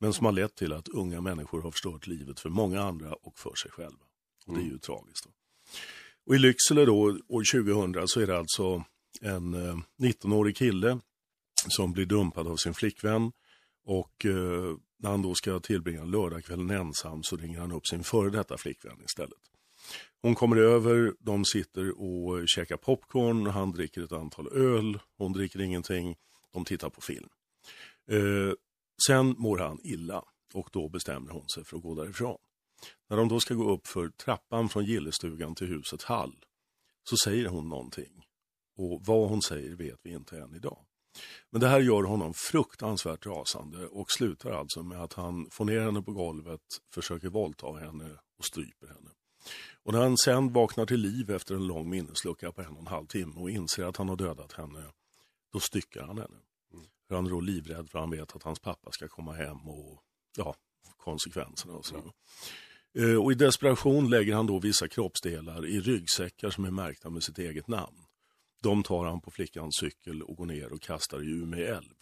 Men som har lett till att unga människor har förstört livet för många andra och för sig själva. Och det är ju mm. tragiskt. Då. Och i Lycksele då, år 2000, så är det alltså en eh, 19-årig kille som blir dumpad av sin flickvän. Och eh, när han då ska tillbringa lördagskvällen ensam så ringer han upp sin före detta flickvän istället. Hon kommer över, de sitter och käkar popcorn, han dricker ett antal öl, hon dricker ingenting, de tittar på film. Eh, sen mår han illa och då bestämmer hon sig för att gå därifrån. När de då ska gå upp för trappan från gillestugan till huset Hall så säger hon någonting. Och vad hon säger vet vi inte än idag. Men det här gör honom fruktansvärt rasande och slutar alltså med att han får ner henne på golvet, försöker våldta henne och stryper henne. Och när han sen vaknar till liv efter en lång minneslucka på en och en halv timme och inser att han har dödat henne, då styckar han henne. Mm. För han är då livrädd för han vet att hans pappa ska komma hem och ja, konsekvenserna och sådär. Mm. Och i desperation lägger han då vissa kroppsdelar i ryggsäckar som är märkta med sitt eget namn. De tar han på flickans cykel och går ner och kastar i Umeå älv.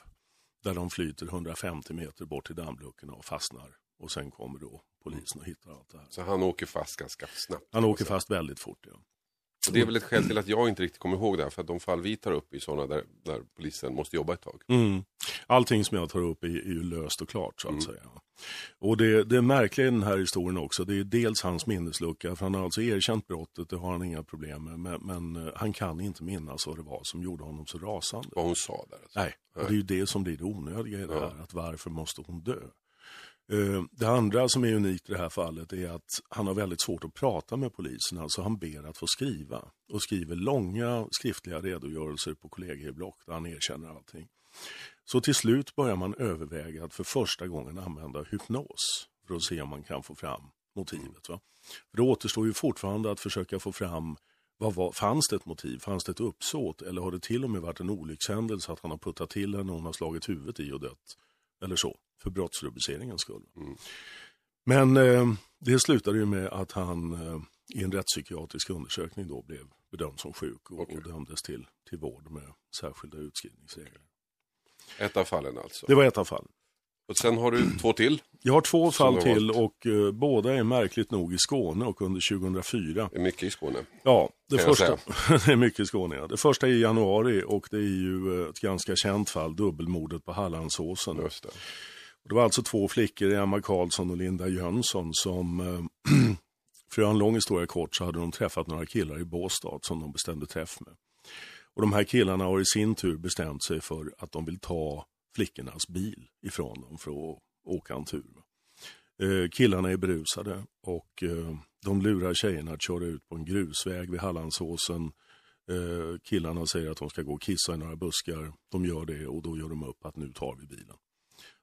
Där de flyter 150 meter bort till dammluckorna och fastnar. Och sen kommer då polisen och hittar allt det här. Så han åker fast ganska snabbt? Han åker fast väldigt fort, ja. Och det är väl ett skäl till att jag inte riktigt kommer ihåg det här. För att de fall vi tar upp är sådana där, där polisen måste jobba ett tag. Mm. allting som jag tar upp är, är ju löst och klart så att mm. säga. Och det, det märkliga i den här historien också, det är dels hans minneslucka, för han har alltså erkänt brottet, det har han inga problem med, men, men eh, han kan inte minnas vad det var som gjorde honom så rasande. Vad hon sa där? Alltså. Nej, och det är ju det som blir det onödiga i det här, att varför måste hon dö? Eh, det andra som är unikt i det här fallet är att han har väldigt svårt att prata med polisen, alltså han ber att få skriva och skriver långa skriftliga redogörelser på kollegieblock där han erkänner allting. Så till slut börjar man överväga att för första gången använda hypnos för att se om man kan få fram motivet. Va? För det återstår ju fortfarande att försöka få fram vad var, fanns det ett motiv, fanns det ett uppsåt eller har det till och med varit en olyckshändelse att han har puttat till henne och hon har slagit huvudet i och dött? Eller så, för brottsrubriceringens skull. Mm. Men eh, det slutade ju med att han eh, i en rättspsykiatrisk undersökning då blev bedömd som sjuk och, okay. och dömdes till, till vård med särskilda utskrivningsregler. Ett av fallen alltså? Det var ett av fallen. Och sen har du två till? Jag har två fall till och uh, båda är märkligt nog i Skåne och under 2004. Det är mycket i Skåne. Ja, det, första, det är mycket i Skåne. Ja. Det första är i januari och det är ju eh, ett ganska känt fall, dubbelmordet på Hallandsåsen. Just det. Det var alltså två flickor, Emma Karlsson och Linda Jönsson, som eh, för att göra en lång historia kort så hade de träffat några killar i Båstad som de bestämde träff med. Och de här killarna har i sin tur bestämt sig för att de vill ta flickornas bil ifrån dem för att åka en tur. Eh, killarna är berusade och eh, de lurar tjejerna att köra ut på en grusväg vid Hallandsåsen. Eh, killarna säger att de ska gå och kissa i några buskar. De gör det och då gör de upp att nu tar vi bilen.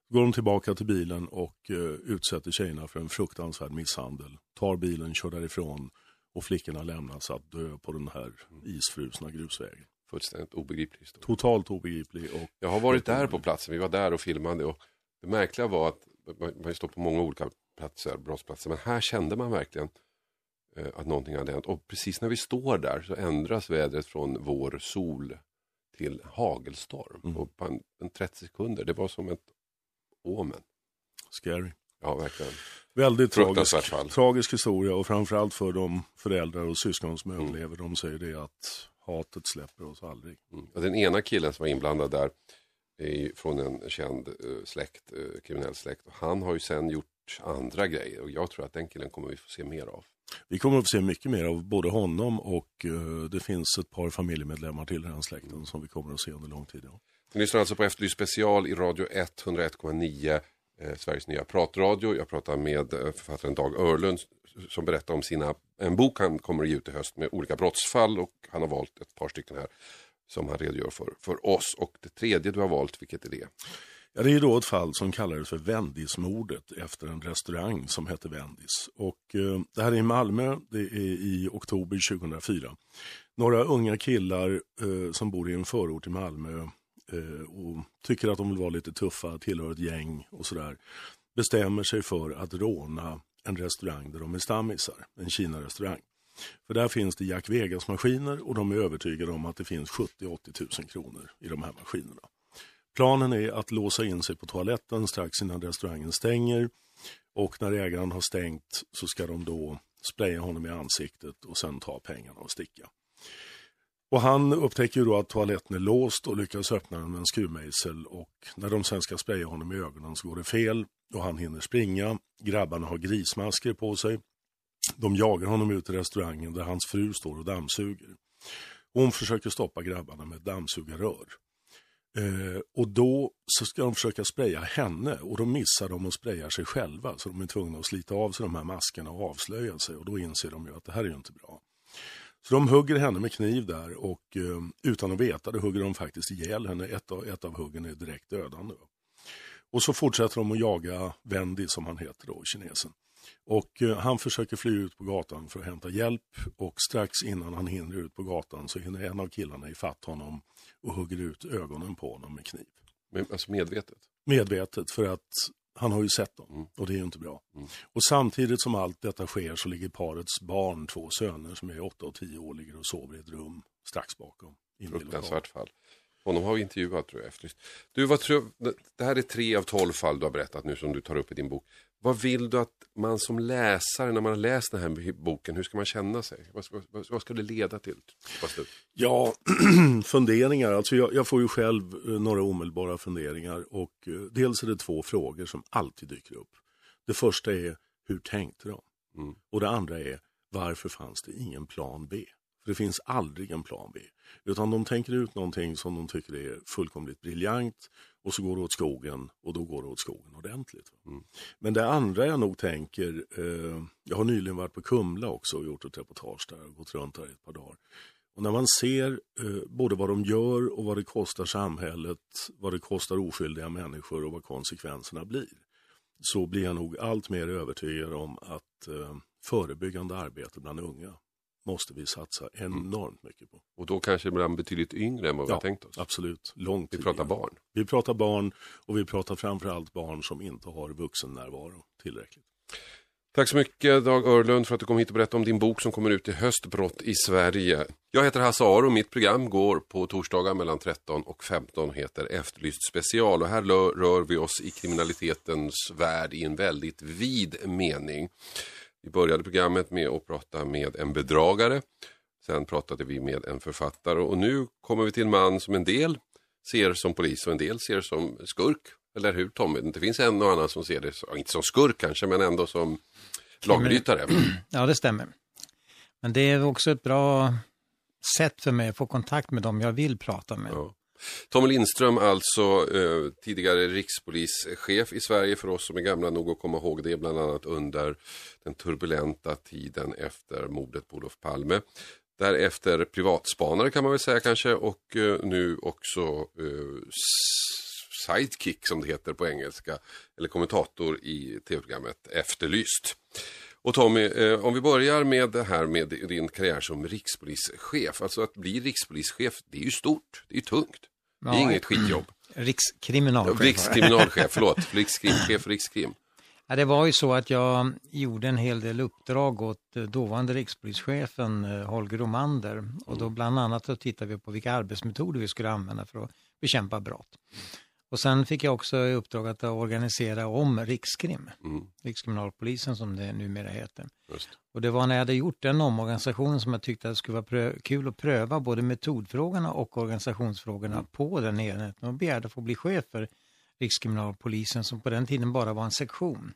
Går de tillbaka till bilen och eh, utsätter tjejerna för en fruktansvärd misshandel. Tar bilen, kör därifrån och flickorna lämnas att dö på den här isfrusna grusvägen fullständigt obegriplig historia. Totalt obegriplig. Och jag har varit där på platsen, vi var där och filmade och det märkliga var att man, står på många olika platser, brottsplatser, men här kände man verkligen eh, att någonting hade hänt. Och precis när vi står där så ändras vädret från vår sol till hagelstorm mm. på en, en 30 sekunder. Det var som ett omen. Scary. Ja, verkligen. Väldigt tragisk, tragisk historia och framförallt för de föräldrar och syskon som mm. överlever. De säger det att hatet släpper oss aldrig. Mm. Den ena killen som var inblandad där är från en känd uh, släkt, uh, kriminell släkt. Han har ju sen gjort andra grejer och jag tror att den killen kommer vi få se mer av. Vi kommer att få se mycket mer av både honom och uh, det finns ett par familjemedlemmar till i den släkten mm. som vi kommer att se under lång tid. Ja. Ni lyssnar alltså på Efterlyst special i Radio 101,9 eh, Sveriges nya pratradio. Jag pratar med eh, författaren Dag Örlund som berättar om sina, en bok han kommer att ge ut i höst med olika brottsfall och han har valt ett par stycken här som han redogör för, för oss. Och det tredje du har valt, vilket är det? Ja, det är då ett fall som kallades för Vendismordet efter en restaurang som hette Vendis. Och, eh, det här är i Malmö, det är i oktober 2004. Några unga killar eh, som bor i en förort i Malmö Eh, och tycker att de vill vara lite tuffa, tillhör ett gäng och sådär. Bestämmer sig för att råna en restaurang där de är stammisar, en Kina-restaurang. För där finns det Jack Vegas-maskiner och de är övertygade om att det finns 70-80 000 kronor i de här maskinerna. Planen är att låsa in sig på toaletten strax innan restaurangen stänger och när ägaren har stängt så ska de då spraya honom i ansiktet och sen ta pengarna och sticka. Och han upptäcker ju då att toaletten är låst och lyckas öppna den med en skruvmejsel och när de sen ska spraya honom i ögonen så går det fel och han hinner springa. Grabbarna har grismasker på sig. De jagar honom ut i restaurangen där hans fru står och dammsuger. Hon försöker stoppa grabbarna med ett dammsugarrör. Eh, och då så ska de försöka spraya henne och då missar de och sprayar sig själva så de är tvungna att slita av sig de här maskerna och avslöja sig och då inser de ju att det här är ju inte bra. Så de hugger henne med kniv där och eh, utan att veta det hugger de faktiskt ihjäl henne. Ett av, ett av huggen är direkt dödande. Och så fortsätter de att jaga Wendy som han heter då, kinesen. Och eh, han försöker fly ut på gatan för att hämta hjälp och strax innan han hinner ut på gatan så hinner en av killarna ifatt honom och hugger ut ögonen på honom med kniv. Men, alltså medvetet? Medvetet, för att han har ju sett dem mm. och det är ju inte bra. Mm. Och samtidigt som allt detta sker så ligger parets barn, två söner som är 8 och 10 år, ligger och sover i ett rum strax bakom. Fruktansvärt fall. Honom har vi intervjuat tror jag. Efterlyst. Du, vad tror, det här är tre av tolv fall du har berättat nu som du tar upp i din bok. Vad vill du att man som läsare, när man har läst den här boken, hur ska man känna sig? Vad, vad, vad ska det leda till? Ja, funderingar. Alltså jag, jag, får ju själv eh, några omedelbara funderingar och eh, dels är det två frågor som alltid dyker upp. Det första är, hur tänkte de? Mm. Och det andra är, varför fanns det ingen plan B? För det finns aldrig en plan B. Utan de tänker ut någonting som de tycker är fullkomligt briljant och så går det åt skogen och då går det åt skogen ordentligt. Mm. Men det andra jag nog tänker, eh, jag har nyligen varit på Kumla också och gjort ett reportage där och gått runt där i ett par dagar. Och när man ser eh, både vad de gör och vad det kostar samhället, vad det kostar oskyldiga människor och vad konsekvenserna blir, så blir jag nog allt mer övertygad om att eh, förebyggande arbete bland unga måste vi satsa enormt mycket på. Och då kanske bland betydligt yngre än vad vi ja, har tänkt oss? absolut. Långt vi pratar barn? Vi pratar barn och vi pratar framförallt barn som inte har vuxennärvaro tillräckligt. Tack så mycket Dag Örlund för att du kom hit och berättade om din bok som kommer ut i höst, Brott i Sverige. Jag heter Hasse Aro och mitt program går på torsdagar mellan 13 och 15 heter Efterlyst special och här rör vi oss i kriminalitetens värld i en väldigt vid mening. Vi började programmet med att prata med en bedragare. Sen pratade vi med en författare och nu kommer vi till en man som en del ser som polis och en del ser som skurk. Eller hur Tommy? Det finns en och annan som ser det, inte som skurk kanske, men ändå som lagbrytare. Ja, det stämmer. Men det är också ett bra sätt för mig att få kontakt med dem jag vill prata med. Ja. Tommy Lindström, alltså eh, tidigare rikspolischef i Sverige för oss som är gamla nog att komma ihåg det, bland annat under den turbulenta tiden efter mordet på Olof Palme. Därefter privatspanare kan man väl säga kanske och eh, nu också eh, sidekick som det heter på engelska, eller kommentator i tv-programmet Efterlyst. Och Tommy, eh, om vi börjar med det här med din karriär som rikspolischef. Alltså att bli rikspolischef, det är ju stort, det är ju tungt. Det är ja, inget skitjobb. Rikskriminalchef. Rikskriminalchef, förlåt. Rikskrimchef, rikskrim. Ja, det var ju så att jag gjorde en hel del uppdrag åt eh, dåvarande rikspolischefen eh, Holger Romander. Och då bland annat så tittade vi på vilka arbetsmetoder vi skulle använda för att bekämpa brott. Och sen fick jag också i uppdrag att organisera om Rikskrim, mm. Rikskriminalpolisen som det numera heter. Just. Och det var när jag hade gjort den omorganisationen som jag tyckte att det skulle vara kul att pröva både metodfrågorna och organisationsfrågorna mm. på den enheten och begärde att få bli chef för Rikskriminalpolisen som på den tiden bara var en sektion.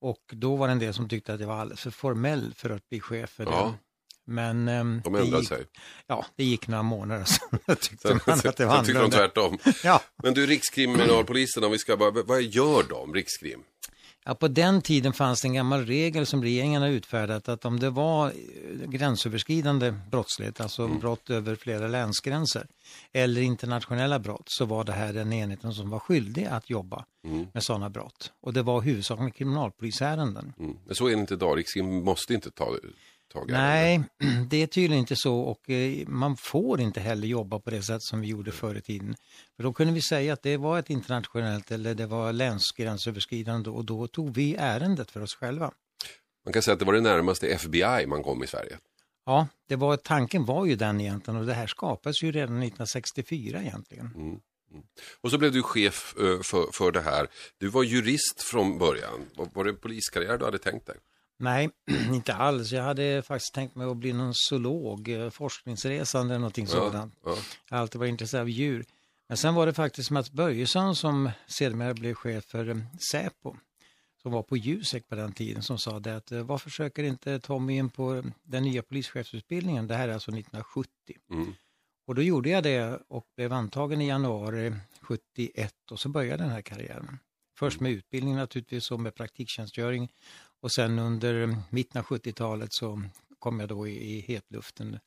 Och då var det en del som tyckte att jag var alldeles för formell för att bli chef för ja. den men um, de ändrade sig? Ja, det gick några månader sen. tyckte sen, man att det var tyckte de tvärtom. ja. Men du, Rikskriminalpolisen, om vi ska bara, vad gör de, Rikskrim? Ja, på den tiden fanns det en gammal regel som regeringen har utfärdat att om det var eh, gränsöverskridande brottslighet, alltså mm. brott över flera länsgränser eller internationella brott så var det här den enheten som var skyldig att jobba mm. med sådana brott. Och det var huvudsakligen kriminalpolisärenden. Mm. Men så är det inte idag, Rikskrim måste inte ta tag Nej, det är tydligen inte så och eh, man får inte heller jobba på det sätt som vi gjorde förr i tiden. För då kunde vi säga att det var ett internationellt eller det var länsgränsöverskridande och då tog vi ärendet för oss själva. Man kan säga att det var det närmaste FBI man kom i Sverige. Ja, det var, tanken var ju den egentligen och det här skapades ju redan 1964 egentligen. Mm. Mm. Och så blev du chef eh, för, för det här. Du var jurist från början. Var det poliskarriär du hade tänkt dig? Nej, inte alls. Jag hade faktiskt tänkt mig att bli någon zoolog, eh, forskningsresande eller någonting ja, sådant. Ja. Jag har alltid varit intresserad av djur. Men sen var det faktiskt Mats Börjesson som sedermera blev chef för eh, Säpo, som var på Jusek på den tiden, som sa det att eh, varför försöker inte Tommy in på den nya polischefsutbildningen? Det här är alltså 1970. Mm. Och då gjorde jag det och blev antagen i januari 71 och så började den här karriären. Först med utbildning naturligtvis och med praktiktjänstgöring och sen under mitten av 70-talet så kom jag då i, i hetluften.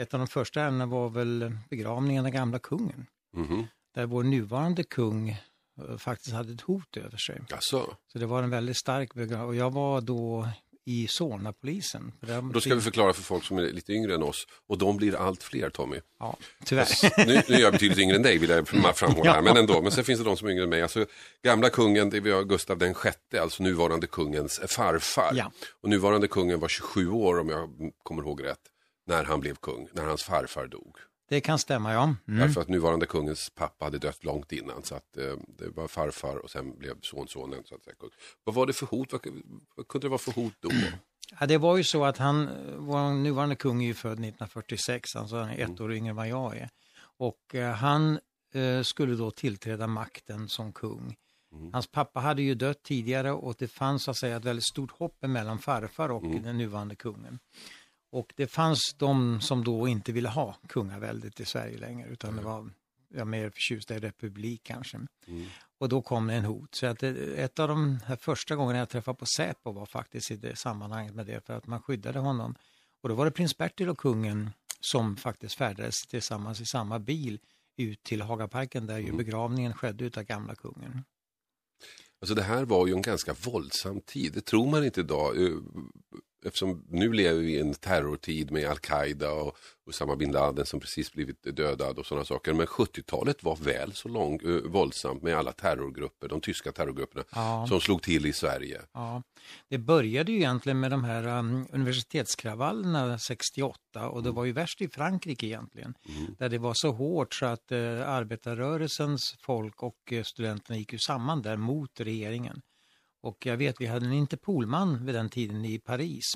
Ett av de första ärendena var väl begravningen av gamla kungen. Mm. Där vår nuvarande kung eh, faktiskt hade ett hot över sig. Alltså. Så det var en väldigt stark begravning. Och jag var då i Solnapolisen. Då ska vi förklara för folk som är lite yngre än oss och de blir allt fler Tommy. Ja, tyvärr. nu, nu är jag betydligt yngre än dig vill jag framhålla här, men ändå. Men sen finns det de som är yngre än mig. Alltså, gamla kungen, det var Gustav den sjätte, alltså nuvarande kungens farfar. Ja. Och nuvarande kungen var 27 år om jag kommer ihåg rätt, när han blev kung, när hans farfar dog. Det kan stämma, ja. Mm. Därför att nuvarande kungens pappa hade dött långt innan. Så att eh, det var farfar och sen blev sonsonen. Så att säga. Vad var det för hot? Vad, vad kunde det vara för hot då? Ja, det var ju så att han, vår nuvarande kung är ju född 1946, alltså han är ett mm. år yngre än vad jag är. Och eh, han eh, skulle då tillträda makten som kung. Mm. Hans pappa hade ju dött tidigare och det fanns så att säga ett väldigt stort hopp mellan farfar och mm. den nuvarande kungen. Och det fanns de som då inte ville ha kungaväldet i Sverige längre utan mm. det var ja, mer förtjusta i republik kanske. Mm. Och då kom det en hot. Så att ett av de här första gångerna jag träffade på Säpo var faktiskt i det sammanhanget med det för att man skyddade honom. Och då var det prins Bertil och kungen som faktiskt färdades tillsammans i samma bil ut till Hagaparken där ju mm. begravningen skedde utav gamla kungen. Alltså det här var ju en ganska våldsam tid, det tror man inte idag. Eftersom nu lever vi i en terrortid med Al-Qaida och Osama bin Laden som precis blivit dödad och sådana saker. Men 70-talet var väl så lång, uh, våldsamt med alla terrorgrupper, de tyska terrorgrupperna ja. som slog till i Sverige. Ja. Det började ju egentligen med de här um, universitetskravallerna 68 och det mm. var ju värst i Frankrike egentligen. Mm. Där det var så hårt så att uh, arbetarrörelsens folk och uh, studenterna gick ju samman där mot regeringen. Och jag vet, vi hade en Interpolman vid den tiden i Paris.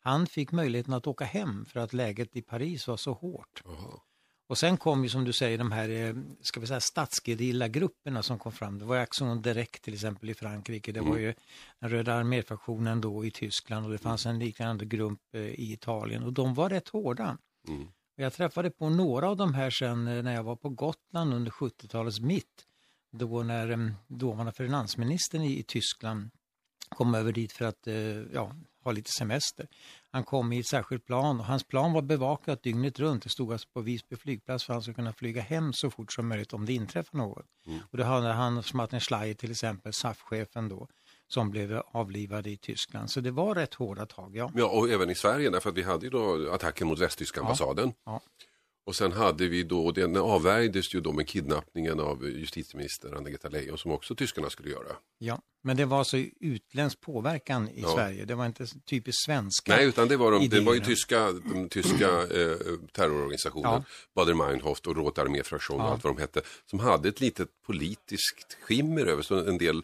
Han fick möjligheten att åka hem för att läget i Paris var så hårt. Aha. Och sen kom ju som du säger de här, eh, ska vi säga statsgerilla-grupperna som kom fram. Det var Action Direct till exempel i Frankrike. Det mm. var ju den röda arméfraktionen då i Tyskland och det fanns en liknande grupp eh, i Italien och de var rätt hårda. Mm. Jag träffade på några av de här sen eh, när jag var på Gotland under 70-talets mitt då när dåvarande finansministern i, i Tyskland kom över dit för att eh, ja, ha lite semester. Han kom i ett särskilt plan och hans plan var bevakat dygnet runt. Det stod alltså på Visby flygplats för att han skulle kunna flyga hem så fort som möjligt om det inträffar något. Mm. Och då hade han Martin Schleier till exempel, SAF-chefen då, som blev avlivade i Tyskland. Så det var rätt hårda tag, ja. Ja, och även i Sverige, därför att vi hade ju då attacken mot västtyska ambassaden. Ja. ja. Och sen hade vi då, den avvärjdes ju då med kidnappningen av justitieminister Anna-Greta Leijon som också tyskarna skulle göra. Ja, men det var alltså utländsk påverkan i ja. Sverige, det var inte typiskt svenska Nej, utan det var, de, det var ju tyska, de tyska eh, terrororganisationen, ja. Bader-Meinhof och Rote Arméfraktion och allt vad de hette, som hade ett litet politiskt skimmer över sig, en del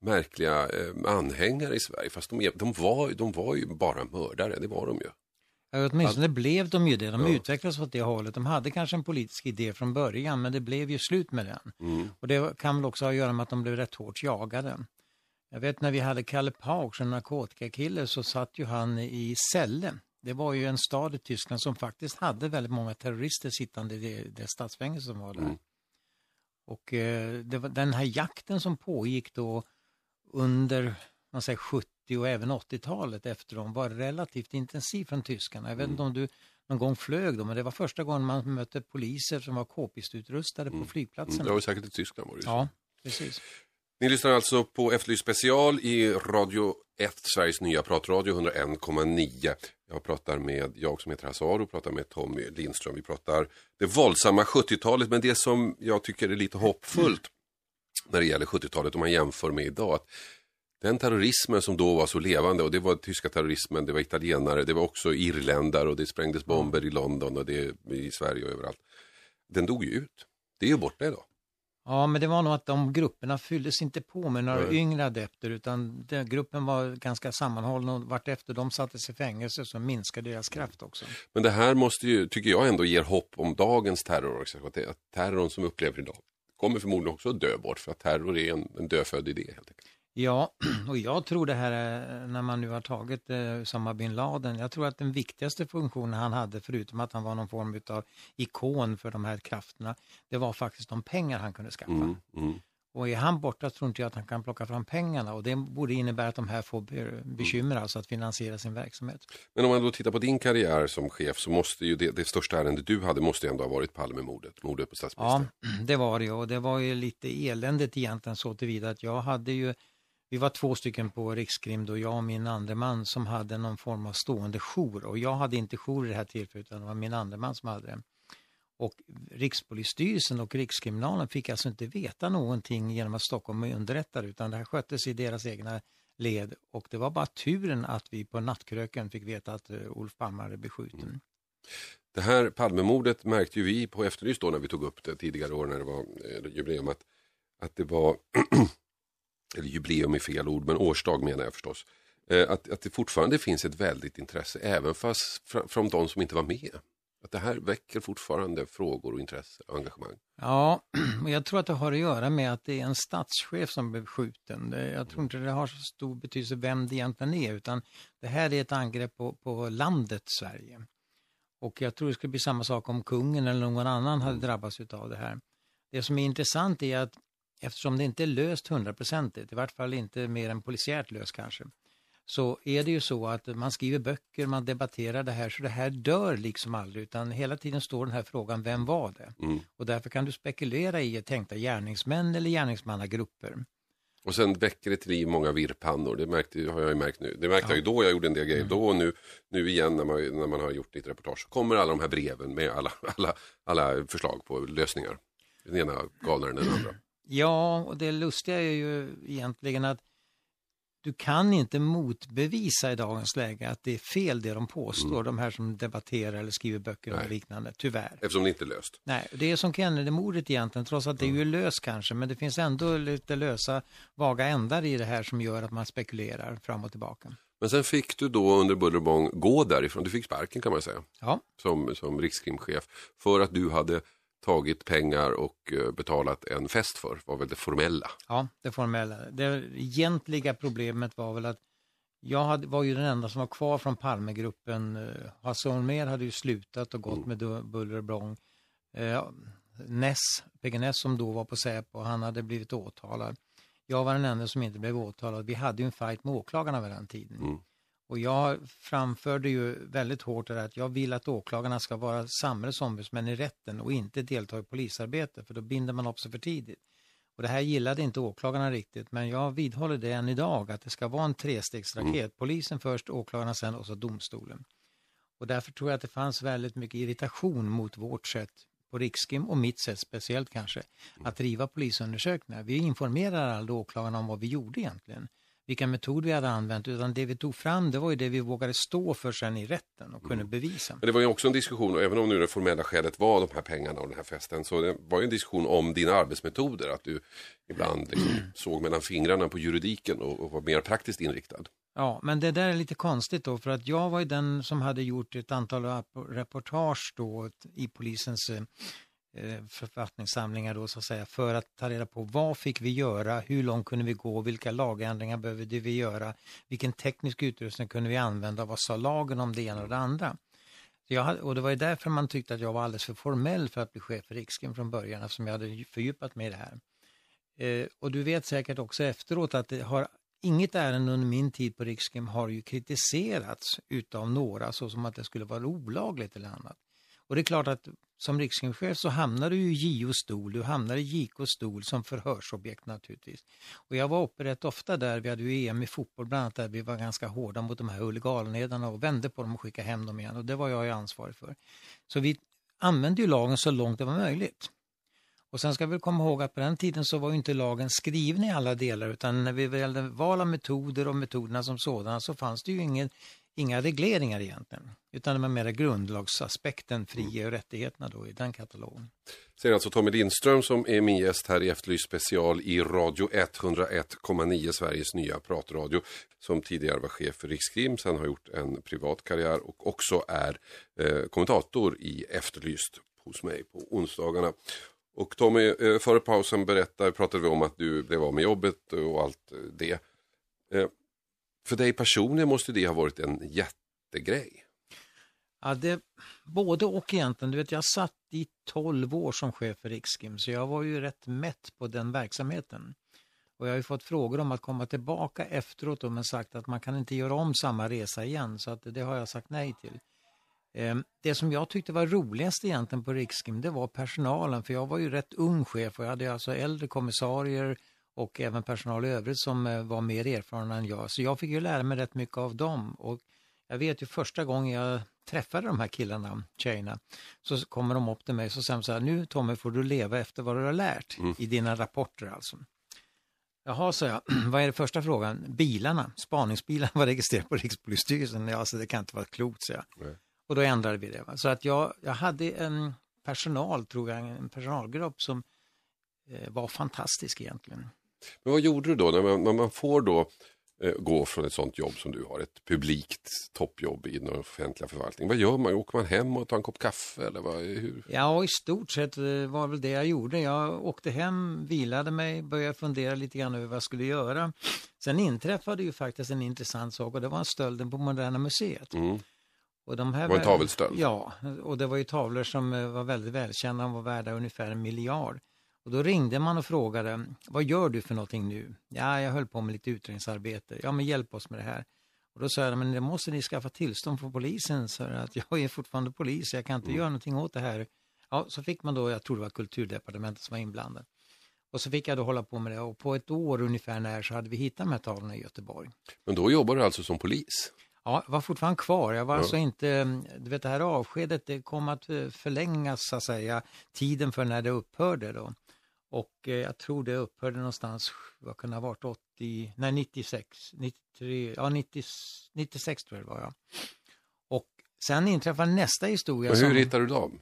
märkliga eh, anhängare i Sverige, fast de, de, var, de var ju bara mördare, det var de ju. Ja, åtminstone att, blev de ju det. De ja. utvecklades åt det hållet. De hade kanske en politisk idé från början men det blev ju slut med den. Mm. Och det kan väl också ha att göra med att de blev rätt hårt jagade. Jag vet när vi hade Kalle Pausch, en narkotikakille, så satt ju han i Celle. Det var ju en stad i Tyskland som faktiskt hade väldigt många terrorister sittande i det, det stadsfängelse som var där. Mm. Och eh, det var den här jakten som pågick då under man säger 70 och även 80-talet efter dem var relativt intensiv från tyskarna. Jag vet inte mm. om du någon gång flög då, men det var första gången man mötte poliser som var k-pistutrustade mm. på flygplatsen. Mm, det var säkert i Tyskland var det Ja, precis. Ni lyssnar alltså på Efterlyst special i Radio 1, Sveriges nya pratradio 101,9. Jag pratar med, jag som heter Hasse Aro, pratar med Tommy Lindström. Vi pratar det våldsamma 70-talet, men det som jag tycker är lite hoppfullt när det gäller 70-talet om man jämför med idag. Att den terrorismen som då var så levande och det var tyska terrorismen, det var italienare, det var också irländare och det sprängdes bomber i London och det i Sverige och överallt. Den dog ju ut. Det är ju borta idag. Ja, men det var nog att de grupperna fylldes inte på med några Nej. yngre adepter utan den gruppen var ganska sammanhållen och vartefter de sattes i fängelse så minskade deras kraft också. Men det här måste ju, tycker jag ändå ger hopp om dagens terrororganisation. Att terrorn som upplever idag kommer förmodligen också att dö bort för att terror är en, en dödfödd idé helt enkelt. Ja, och jag tror det här när man nu har tagit eh, Osama bin Laden. Jag tror att den viktigaste funktionen han hade, förutom att han var någon form av ikon för de här krafterna, det var faktiskt de pengar han kunde skaffa. Mm, mm. Och är han borta tror inte jag att han kan plocka fram pengarna och det borde innebära att de här får bekymmer alltså att finansiera sin verksamhet. Men om man då tittar på din karriär som chef så måste ju det, det största ärendet du hade måste ändå ha varit Palmemordet, mordet på statsministern. Ja, det var det och det var ju lite eländigt egentligen så tillvida att jag hade ju vi var två stycken på Rikskrim då, jag och min andre man som hade någon form av stående jour och jag hade inte jour i det här tillfället utan det var min andre man som hade det. Och Rikspolisstyrelsen och Rikskriminalen fick alltså inte veta någonting genom att Stockholm underrättade utan det här sköttes i deras egna led och det var bara turen att vi på nattkröken fick veta att eh, Olof Palme hade beskjuten. Mm. Det här Palmemordet märkte ju vi på Efterlyst då när vi tog upp det tidigare år när det var eh, jubileum att, att det var, eller jubileum är fel ord, men årsdag menar jag förstås. Eh, att, att det fortfarande finns ett väldigt intresse även fast från de som inte var med. Att det här väcker fortfarande frågor och intresse och engagemang. Ja, och jag tror att det har att göra med att det är en statschef som blev skjuten. Jag tror inte det har så stor betydelse vem det egentligen är, utan det här är ett angrepp på, på landet Sverige. Och jag tror det skulle bli samma sak om kungen eller någon annan hade drabbats av det här. Det som är intressant är att eftersom det inte är löst hundraprocentigt, i vart fall inte mer än polisiärt löst kanske, så är det ju så att man skriver böcker, man debatterar det här, så det här dör liksom aldrig, utan hela tiden står den här frågan, vem var det? Mm. Och därför kan du spekulera i tänkta gärningsmän eller gärningsmannagrupper. Och sen väcker det till liv många virrpannor, det märkte, har jag ju märkt nu. Det märkte ja. jag ju då jag gjorde en del grejer, mm. då och nu, nu igen när man, när man har gjort lite reportage, så kommer alla de här breven med alla, alla, alla förslag på lösningar. Den ena galnare än den andra. Ja, och det lustiga är ju egentligen att du kan inte motbevisa i dagens läge att det är fel det de påstår, mm. de här som debatterar eller skriver böcker och liknande, tyvärr. Eftersom det inte är löst. Nej, det är som Kennedy-mordet egentligen, trots att det är ju löst kanske, men det finns ändå lite lösa, vaga ändar i det här som gör att man spekulerar fram och tillbaka. Men sen fick du då under buller och bång gå därifrån, du fick sparken kan man säga, ja. som, som rikskrimchef, för att du hade tagit pengar och eh, betalat en fest för, var väl det formella. Ja, det formella. Det egentliga problemet var väl att jag hade, var ju den enda som var kvar från Palmegruppen. Eh, Hasse Holmér hade ju slutat och gått mm. med buller och bång. Eh, Ness, PG Ness som då var på Säpo, han hade blivit åtalad. Jag var den enda som inte blev åtalad. Vi hade ju en fight med åklagarna vid den tiden. Mm. Och jag framförde ju väldigt hårt det att jag vill att åklagarna ska vara samhällsombudsmän i rätten och inte delta i polisarbete, för då binder man upp sig för tidigt. Och det här gillade inte åklagarna riktigt, men jag vidhåller det än idag, att det ska vara en trestegsraket. Mm. Polisen först, åklagarna sen och så domstolen. Och därför tror jag att det fanns väldigt mycket irritation mot vårt sätt på Rikskim och mitt sätt speciellt kanske, att driva polisundersökningar. Vi informerar aldrig åklagarna om vad vi gjorde egentligen vilka metoder vi hade använt utan det vi tog fram det var ju det vi vågade stå för sen i rätten och kunde mm. bevisa. Men det var ju också en diskussion, och även om nu det formella skälet var de här pengarna och den här festen, så det var ju en diskussion om dina arbetsmetoder, att du ibland liksom såg mellan fingrarna på juridiken och, och var mer praktiskt inriktad. Ja, men det där är lite konstigt då, för att jag var ju den som hade gjort ett antal reportage då i polisens Eh, Eh, författningssamlingar då så att säga för att ta reda på vad fick vi göra, hur långt kunde vi gå, vilka lagändringar behövde vi göra, vilken teknisk utrustning kunde vi använda, vad sa lagen om det ena och det andra. Jag, och det var ju därför man tyckte att jag var alldeles för formell för att bli chef för Rikskim från början eftersom jag hade fördjupat mig i det här. Eh, och du vet säkert också efteråt att det har inget ärende under min tid på Rikskim har ju kritiserats utav några så som att det skulle vara olagligt eller annat. Och det är klart att som rikskrimchef så hamnar du i JOs stol, du hamnar i JKs stol som förhörsobjekt naturligtvis. Och jag var uppe rätt ofta där, vi hade ju EM i fotboll bland annat där vi var ganska hårda mot de här huliganledarna och vände på dem och skickade hem dem igen och det var jag ju ansvarig för. Så vi använde ju lagen så långt det var möjligt. Och sen ska vi komma ihåg att på den tiden så var ju inte lagen skriven i alla delar utan när vi valde metoder och metoderna som sådana så fanns det ju ingen inga regleringar egentligen, utan det var mer grundlagsaspekten, fri och rättigheterna då i den katalogen. Säger alltså Tommy Lindström som är min gäst här i Efterlyst special i Radio 101,9 Sveriges nya pratradio. Som tidigare var chef för Rikskrim, sen har gjort en privat karriär och också är eh, kommentator i Efterlyst hos mig på onsdagarna. Och Tommy, eh, före pausen berättade, pratade vi om att du blev av med jobbet och allt det. För dig personligen måste det ha varit en jättegrej. Ja, det, både och egentligen. Du vet, jag satt i 12 år som chef för Riksgym, så jag var ju rätt mätt på den verksamheten. Och jag har ju fått frågor om att komma tillbaka efteråt men sagt att man kan inte göra om samma resa igen, så att det har jag sagt nej till. Ehm, det som jag tyckte var roligast egentligen på Riksgym, det var personalen, för jag var ju rätt ung chef och jag hade alltså äldre kommissarier, och även personal i övrigt som eh, var mer erfarna än jag. Så jag fick ju lära mig rätt mycket av dem. Och jag vet ju första gången jag träffade de här killarna, tjejerna, så kommer de upp till mig och säger de så här, nu Tommy får du leva efter vad du har lärt mm. i dina rapporter alltså. Jaha, sa jag, vad är det första frågan? Bilarna, spaningsbilarna var registrerade på Rikspolisstyrelsen. Ja, alltså, det kan inte vara klokt, sa jag. Nej. Och då ändrade vi det. Så att jag, jag hade en personal, tror jag, en personalgrupp som eh, var fantastisk egentligen. Men vad gjorde du då när man, när man får då eh, gå från ett sånt jobb som du har, ett publikt toppjobb i den offentliga förvaltningen. Vad gör man? Åker man hem och tar en kopp kaffe eller vad, hur? Ja, i stort sett eh, var väl det jag gjorde. Jag åkte hem, vilade mig, började fundera lite grann över vad jag skulle göra. Sen inträffade ju faktiskt en intressant sak och det var stölden på Moderna Museet. Mm. Och de här var en tavelstöld? Ja, och det var ju tavlor som eh, var väldigt välkända, de var värda ungefär en miljard. Och då ringde man och frågade, vad gör du för någonting nu? Ja, jag höll på med lite utredningsarbete. Ja, men hjälp oss med det här. Och då sa jag, men det måste ni skaffa tillstånd från polisen, så att jag är fortfarande polis, jag kan inte mm. göra någonting åt det här. Ja, så fick man då, jag tror det var kulturdepartementet som var inblandat. Och så fick jag då hålla på med det och på ett år ungefär när så hade vi hittat de här tavlorna i Göteborg. Men då jobbade du alltså som polis? Ja, jag var fortfarande kvar. Jag var ja. alltså inte, du vet det här avskedet det kom att eh, förlängas så att säga, tiden för när det upphörde då. Och eh, jag tror det upphörde någonstans, vad kan det ha varit, 80, nej 96, 93, ja 90, 96 tror jag det var ja. Och sen inträffade nästa historia. Men hur som, hittade du dem?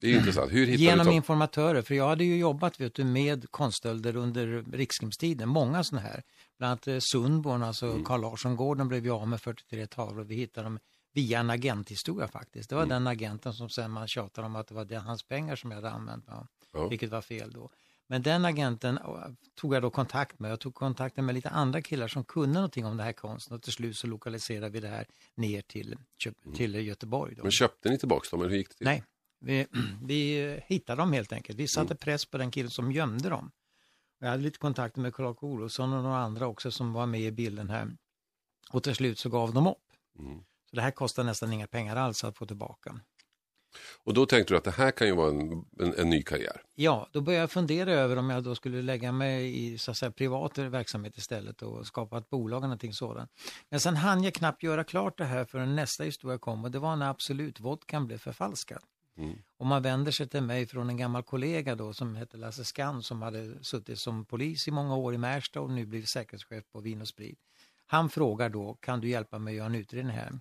Det är intressant. Hur hittade Genom du dem? informatörer, för jag hade ju jobbat vet du, med konststölder under rikskrimstiden, många sådana här. Bland annat eh, Sundborn, alltså mm. Carl Larsson-gården blev ju av med 43 tavlor. Vi hittade dem via en agenthistoria faktiskt. Det var mm. den agenten som sen man tjatade om att det var hans pengar som jag hade använt. Ja. Ja. Vilket var fel då. Men den agenten tog jag då kontakt med. Jag tog kontakt med lite andra killar som kunde någonting om det här konsten och till slut så lokaliserade vi det här ner till, mm. till Göteborg. Då. Men köpte ni tillbaka dem eller hur gick det till? Nej, vi, vi hittade dem helt enkelt. Vi satte mm. press på den killen som gömde dem. Jag hade lite kontakt med Clark Olofsson och några andra också som var med i bilden här. Och till slut så gav de upp. Mm. Så det här kostar nästan inga pengar alls att få tillbaka. Och då tänkte du att det här kan ju vara en, en, en, ny karriär? Ja, då började jag fundera över om jag då skulle lägga mig i så att säga, privat verksamhet istället och skapa ett bolag eller någonting sådant. Men sen hann jag knappt göra klart det här förrän nästa historia kom och det var när Absolut vodkan blev förfalskad. Mm. Och man vänder sig till mig från en gammal kollega då som hette Lasse Skan som hade suttit som polis i många år i Märsta och nu blivit säkerhetschef på Vin och Sprit. Han frågar då, kan du hjälpa mig att göra en utredning här?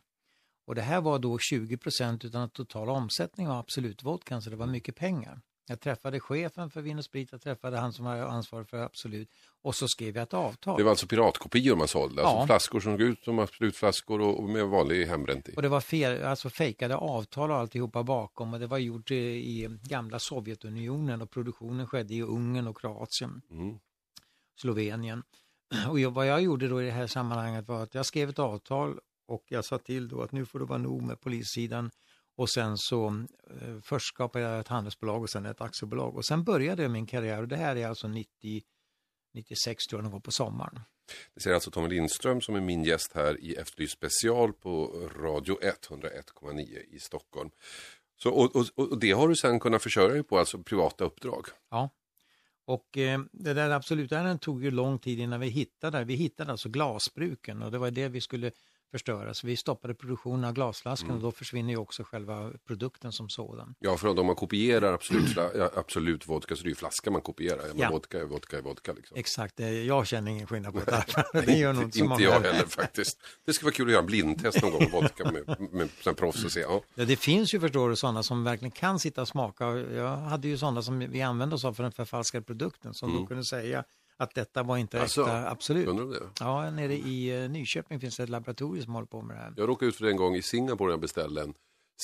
Och det här var då 20 procent av den totala omsättningen av Absolut Vodka, så det var mycket pengar. Jag träffade chefen för Vin och Sprit, jag träffade han som var ansvarig för Absolut och så skrev jag ett avtal. Det var alltså piratkopior man sålde, alltså ja. flaskor som såg ut som Absolutflaskor och med vanlig hembränt i. Och det var fel, alltså fejkade avtal och alltihopa bakom och det var gjort i gamla Sovjetunionen och produktionen skedde i Ungern och Kroatien, mm. Slovenien. Och vad jag gjorde då i det här sammanhanget var att jag skrev ett avtal och jag sa till då att nu får det vara nog med polissidan och sen så eh, först skapade jag ett handelsbolag och sen ett aktiebolag och sen började jag min karriär och det här är alltså 90, 96 tror jag någon gång på sommaren. Det säger alltså Tommy Lindström som är min gäst här i Efterlyst special på Radio 101,9 i Stockholm. Så, och, och, och, det har du sen kunnat försörja dig på, alltså privata uppdrag? Ja. Och eh, det där absolut ärendet tog ju lång tid innan vi hittade, vi hittade alltså glasbruken och det var det vi skulle förstöras. Vi stoppade produktionen av glasflaskan mm. och då försvinner ju också själva produkten som sådan. Ja, för om man kopierar absolut, absolut vodka så är det ju flaskan man kopierar. Ja. Vodka är vodka är vodka. Liksom. Exakt, jag känner ingen skillnad på det. det gör nog inte så många. jag heller faktiskt. Det skulle vara kul att göra en blindtest någon gång på vodka med, med, med proffs och se. Ja. ja, det finns ju förstår du sådana som verkligen kan sitta och smaka. Jag hade ju sådana som vi använde oss av för den förfalskade produkten som mm. då kunde säga att detta var inte alltså, äkta, absolut. Det? Ja, nere i eh, Nyköping finns det ett laboratorium som håller på med det här. Jag råkade ut för det en gång i Singapore när jag beställde en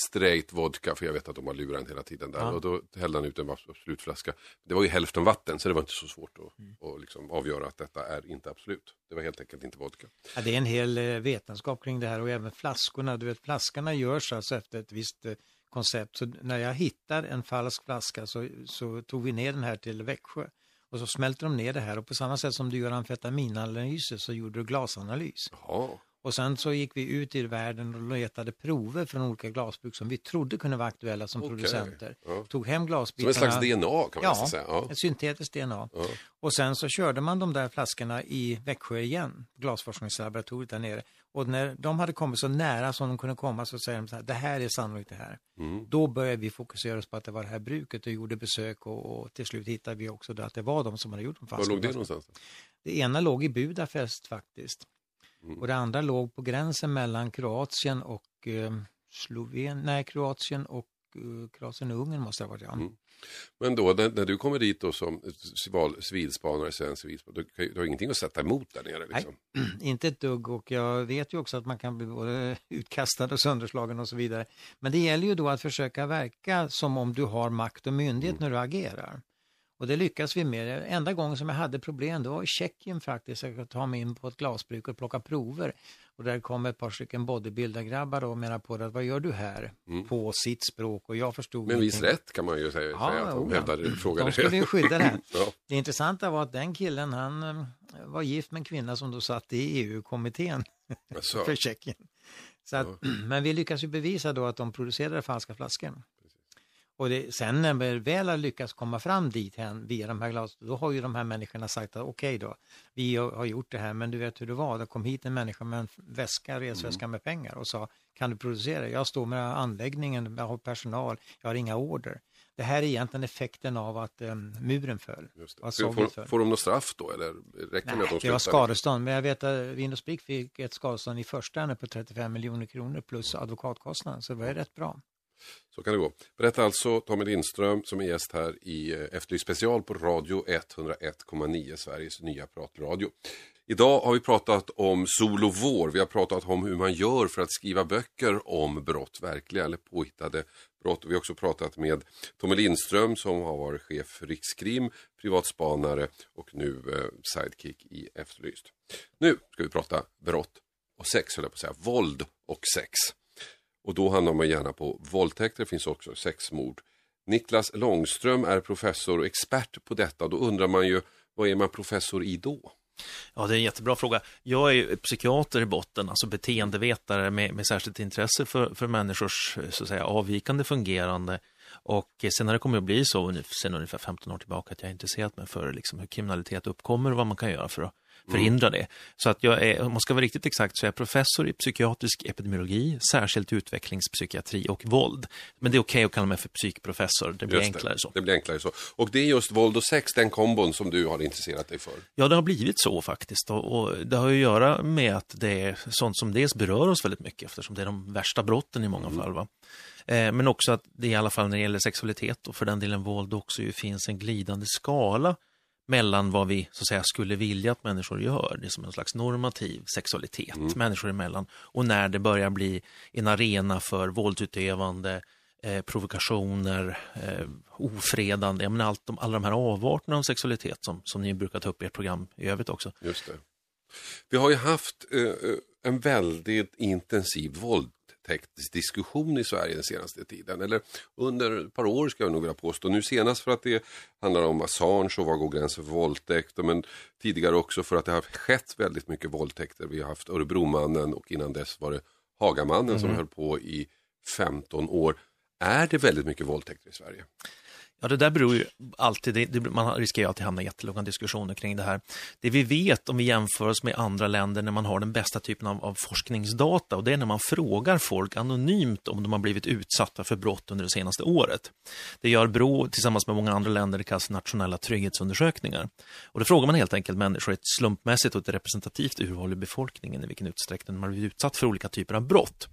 straight vodka, för jag vet att de har lurat en hela tiden där. Ja. Och då hällde han ut en absolut flaska. Det var ju hälften vatten, så det var inte så svårt att, mm. att liksom avgöra att detta är inte absolut. Det var helt enkelt inte vodka. Ja, det är en hel eh, vetenskap kring det här och även flaskorna. Du vet, flaskorna görs alltså efter ett visst eh, koncept. Så när jag hittar en falsk flaska så, så tog vi ner den här till Växjö. Och så smälter de ner det här och på samma sätt som du gör amfetaminanalyser så gjorde du glasanalys. Jaha. Och sen så gick vi ut i världen och letade prover från olika glasbruk som vi trodde kunde vara aktuella som okay. producenter. Ja. Tog hem glasbitarna. Som en slags DNA kan man ja, säga. Ja, ett syntetiskt DNA. Ja. Och sen så körde man de där flaskorna i Växjö igen, glasforskningslaboratoriet där nere. Och när de hade kommit så nära som de kunde komma så säger de så här, det här är sannolikt det här. Mm. Då började vi fokusera oss på att det var det här bruket och gjorde besök och, och till slut hittade vi också att det var de som hade gjort de flaskorna. Var låg det någonstans? Det ena låg i Budapest faktiskt. Mm. Och det andra låg på gränsen mellan Kroatien och eh, Slovenien, nej Kroatien och uh, Kroatien och Ungern måste ha varit ja. Mm. Men då när, när, du kommer dit då som civilspanare, svensk civilspanare, du, du har ingenting att sätta emot där nere? Liksom. Nej, inte ett dugg och jag vet ju också att man kan bli både utkastad och sönderslagen och så vidare. Men det gäller ju då att försöka verka som om du har makt och myndighet mm. när du agerar. Och det lyckas vi med. Enda gången som jag hade problem det var i Tjeckien faktiskt. Jag kunde ta mig in på ett glasbruk och plocka prover. Och där kom ett par stycken bodybuilder-grabbar och menade på det, vad gör du här? Mm. På sitt språk och jag förstod Men viss rätt kan man ju säga, ja, säga att de hävdade, frågade. De skulle ju skydda det ja. Det intressanta var att den killen, han eh, var gift med en kvinna som då satt i EU-kommittén för Tjeckien. Så att, ja. Men vi lyckas ju bevisa då att de producerade falska flaskor. Och det, sen när vi väl har lyckats komma fram dit hen via de här glasen, då har ju de här människorna sagt att okej okay då, vi har gjort det här, men du vet hur det var, det kom hit en människa med en väska, resväska mm. med pengar och sa, kan du producera? Jag står med anläggningen, jag har personal, jag har inga order. Det här är egentligen effekten av att um, muren föll. Får, föll. får de något straff då eller räcker Nej, med att de det var skadestånd, men jag vet att Windows Brick fick ett skadestånd i första hand på 35 miljoner kronor plus advokatkostnader, så det var rätt bra. Så kan det gå. Berätta alltså Tommy Lindström som är gäst här i eh, Efterlyst special på Radio 101,9 Sveriges nya pratradio. Idag har vi pratat om sol och vår. Vi har pratat om hur man gör för att skriva böcker om brott, verkliga eller påhittade brott. Vi har också pratat med Tommy Lindström som har varit chef för Rikskrim, privatspanare och nu eh, sidekick i Efterlyst. Nu ska vi prata brott och sex, höll jag på att säga, våld och sex. Och då handlar man gärna på våldtäkter, det finns också sexmord. Niklas Långström är professor och expert på detta. Då undrar man ju, vad är man professor i då? Ja, det är en jättebra fråga. Jag är psykiater i botten, alltså beteendevetare med, med särskilt intresse för, för människors så att säga, avvikande fungerande. Och sen har det kommit att bli så, sen ungefär 15 år tillbaka, att jag har intresserat mig för liksom, hur kriminalitet uppkommer och vad man kan göra för att förhindra det. Så att jag är, om man ska vara riktigt exakt, så är jag professor i psykiatrisk epidemiologi, särskilt utvecklingspsykiatri och våld. Men det är okej okay att kalla mig för psykprofessor, det blir just enklare det. så. Det blir enklare så. Och det är just våld och sex, den kombon som du har intresserat dig för? Ja, det har blivit så faktiskt. Och, och det har att göra med att det är sånt som dels berör oss väldigt mycket, eftersom det är de värsta brotten i många mm. fall. Va? Eh, men också att det i alla fall när det gäller sexualitet och för den delen våld också ju finns en glidande skala mellan vad vi så att säga, skulle vilja att människor gör, det är som en slags normativ sexualitet mm. människor emellan, och när det börjar bli en arena för våldsutövande, eh, provokationer, eh, ofredande, jag menar allt, de, alla de här avarterna av sexualitet som, som ni brukar ta upp i ert program i övrigt också. Just det. Vi har ju haft eh, en väldigt intensiv våld våldtäktsdiskussion i Sverige den senaste tiden. Eller under ett par år ska jag nog vilja påstå. Nu senast för att det handlar om Assange och var går gränsen för våldtäkt. Men tidigare också för att det har skett väldigt mycket våldtäkter. Vi har haft Örebromannen och innan dess var det Hagamannen mm. som höll på i 15 år. Är det väldigt mycket våldtäkter i Sverige? Ja, det där beror ju alltid, det, det, man riskerar ju alltid hamna i jättelånga diskussioner kring det här. Det vi vet om vi jämför oss med andra länder när man har den bästa typen av, av forskningsdata och det är när man frågar folk anonymt om de har blivit utsatta för brott under det senaste året. Det gör Brå tillsammans med många andra länder, det kallas nationella trygghetsundersökningar. Och då frågar man helt enkelt människor ett slumpmässigt och ett representativt urval i befolkningen i vilken utsträckning man har blivit utsatt för olika typer av brott.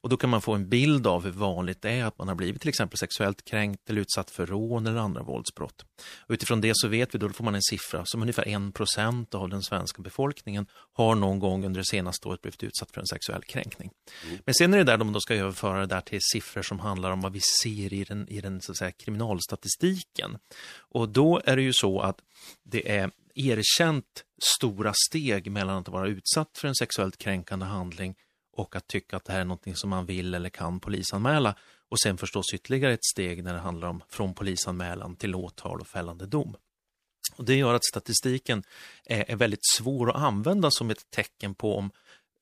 Och då kan man få en bild av hur vanligt det är att man har blivit till exempel sexuellt kränkt eller utsatt för rån eller andra våldsbrott. Och utifrån det så vet vi, då får man en siffra som ungefär en procent av den svenska befolkningen har någon gång under det senaste året blivit utsatt för en sexuell kränkning. Mm. Men sen är det där de då ska överföra det där till siffror som handlar om vad vi ser i den, i den så att säga, kriminalstatistiken. Och då är det ju så att det är erkänt stora steg mellan att vara utsatt för en sexuellt kränkande handling och att tycka att det här är någonting som man vill eller kan polisanmäla. Och sen förstås ytterligare ett steg när det handlar om från polisanmälan till åtal och fällande dom. Och det gör att statistiken är, väldigt svår att använda som ett tecken på om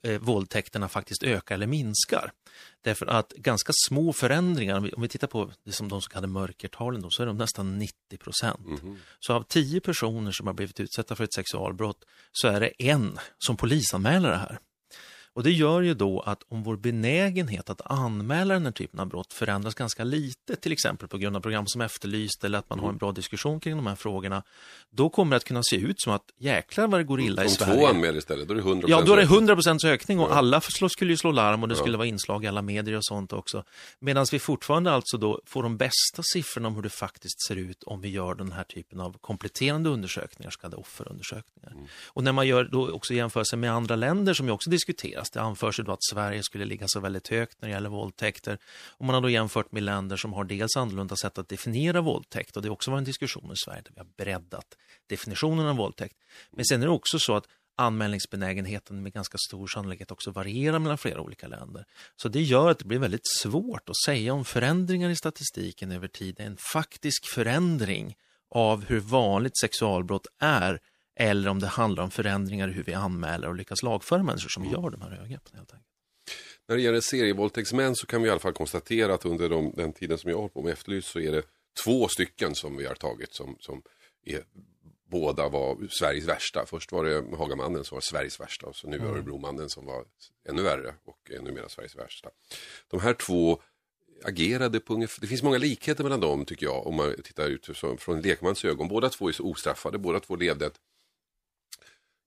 eh, våldtäkterna faktiskt ökar eller minskar. Därför att ganska små förändringar, om vi, tittar på det som de så kallade mörkertalen, då, så är de nästan 90 procent. Mm. Så av tio personer som har blivit utsatta för ett sexualbrott så är det en som polisanmäler det här. Och det gör ju då att om vår benägenhet att anmäla den här typen av brott förändras ganska lite, till exempel på grund av program som Efterlyst eller att man har en bra diskussion kring de här frågorna, då kommer det att kunna se ut som att jäklar vad det går illa om i Sverige. Om två anmäler istället, då är det 100 Ja, då är det 100 ökning och alla skulle ju slå larm och det skulle vara inslag i alla medier och sånt också. Medan vi fortfarande alltså då får de bästa siffrorna om hur det faktiskt ser ut om vi gör den här typen av kompletterande undersökningar, så kallade offerundersökningar. Mm. Och när man gör då också jämförelser med andra länder som ju också diskuteras, det anförs ju då att Sverige skulle ligga så väldigt högt när det gäller våldtäkter. Och man har då jämfört med länder som har dels annorlunda sätt att definiera våldtäkt och det har också varit en diskussion i Sverige där vi har breddat definitionen av våldtäkt. Men sen är det också så att anmälningsbenägenheten med ganska stor sannolikhet också varierar mellan flera olika länder. Så det gör att det blir väldigt svårt att säga om förändringar i statistiken över tid är en faktisk förändring av hur vanligt sexualbrott är eller om det handlar om förändringar i hur vi anmäler och lyckas lagföra människor som gör de här övergreppen. Helt enkelt. När det gäller serievåldtäktsmän så kan vi i alla fall konstatera att under de, den tiden som jag har på med Efterlyst så är det två stycken som vi har tagit som, som är båda var Sveriges värsta. Först var det Hagamannen som var Sveriges värsta och så nu mm. Örebromannen som var ännu värre och numera Sveriges värsta. De här två agerade på ungefär, det finns många likheter mellan dem tycker jag om man tittar ut från lekmans ögon. Båda två är så ostraffade, båda två levde ett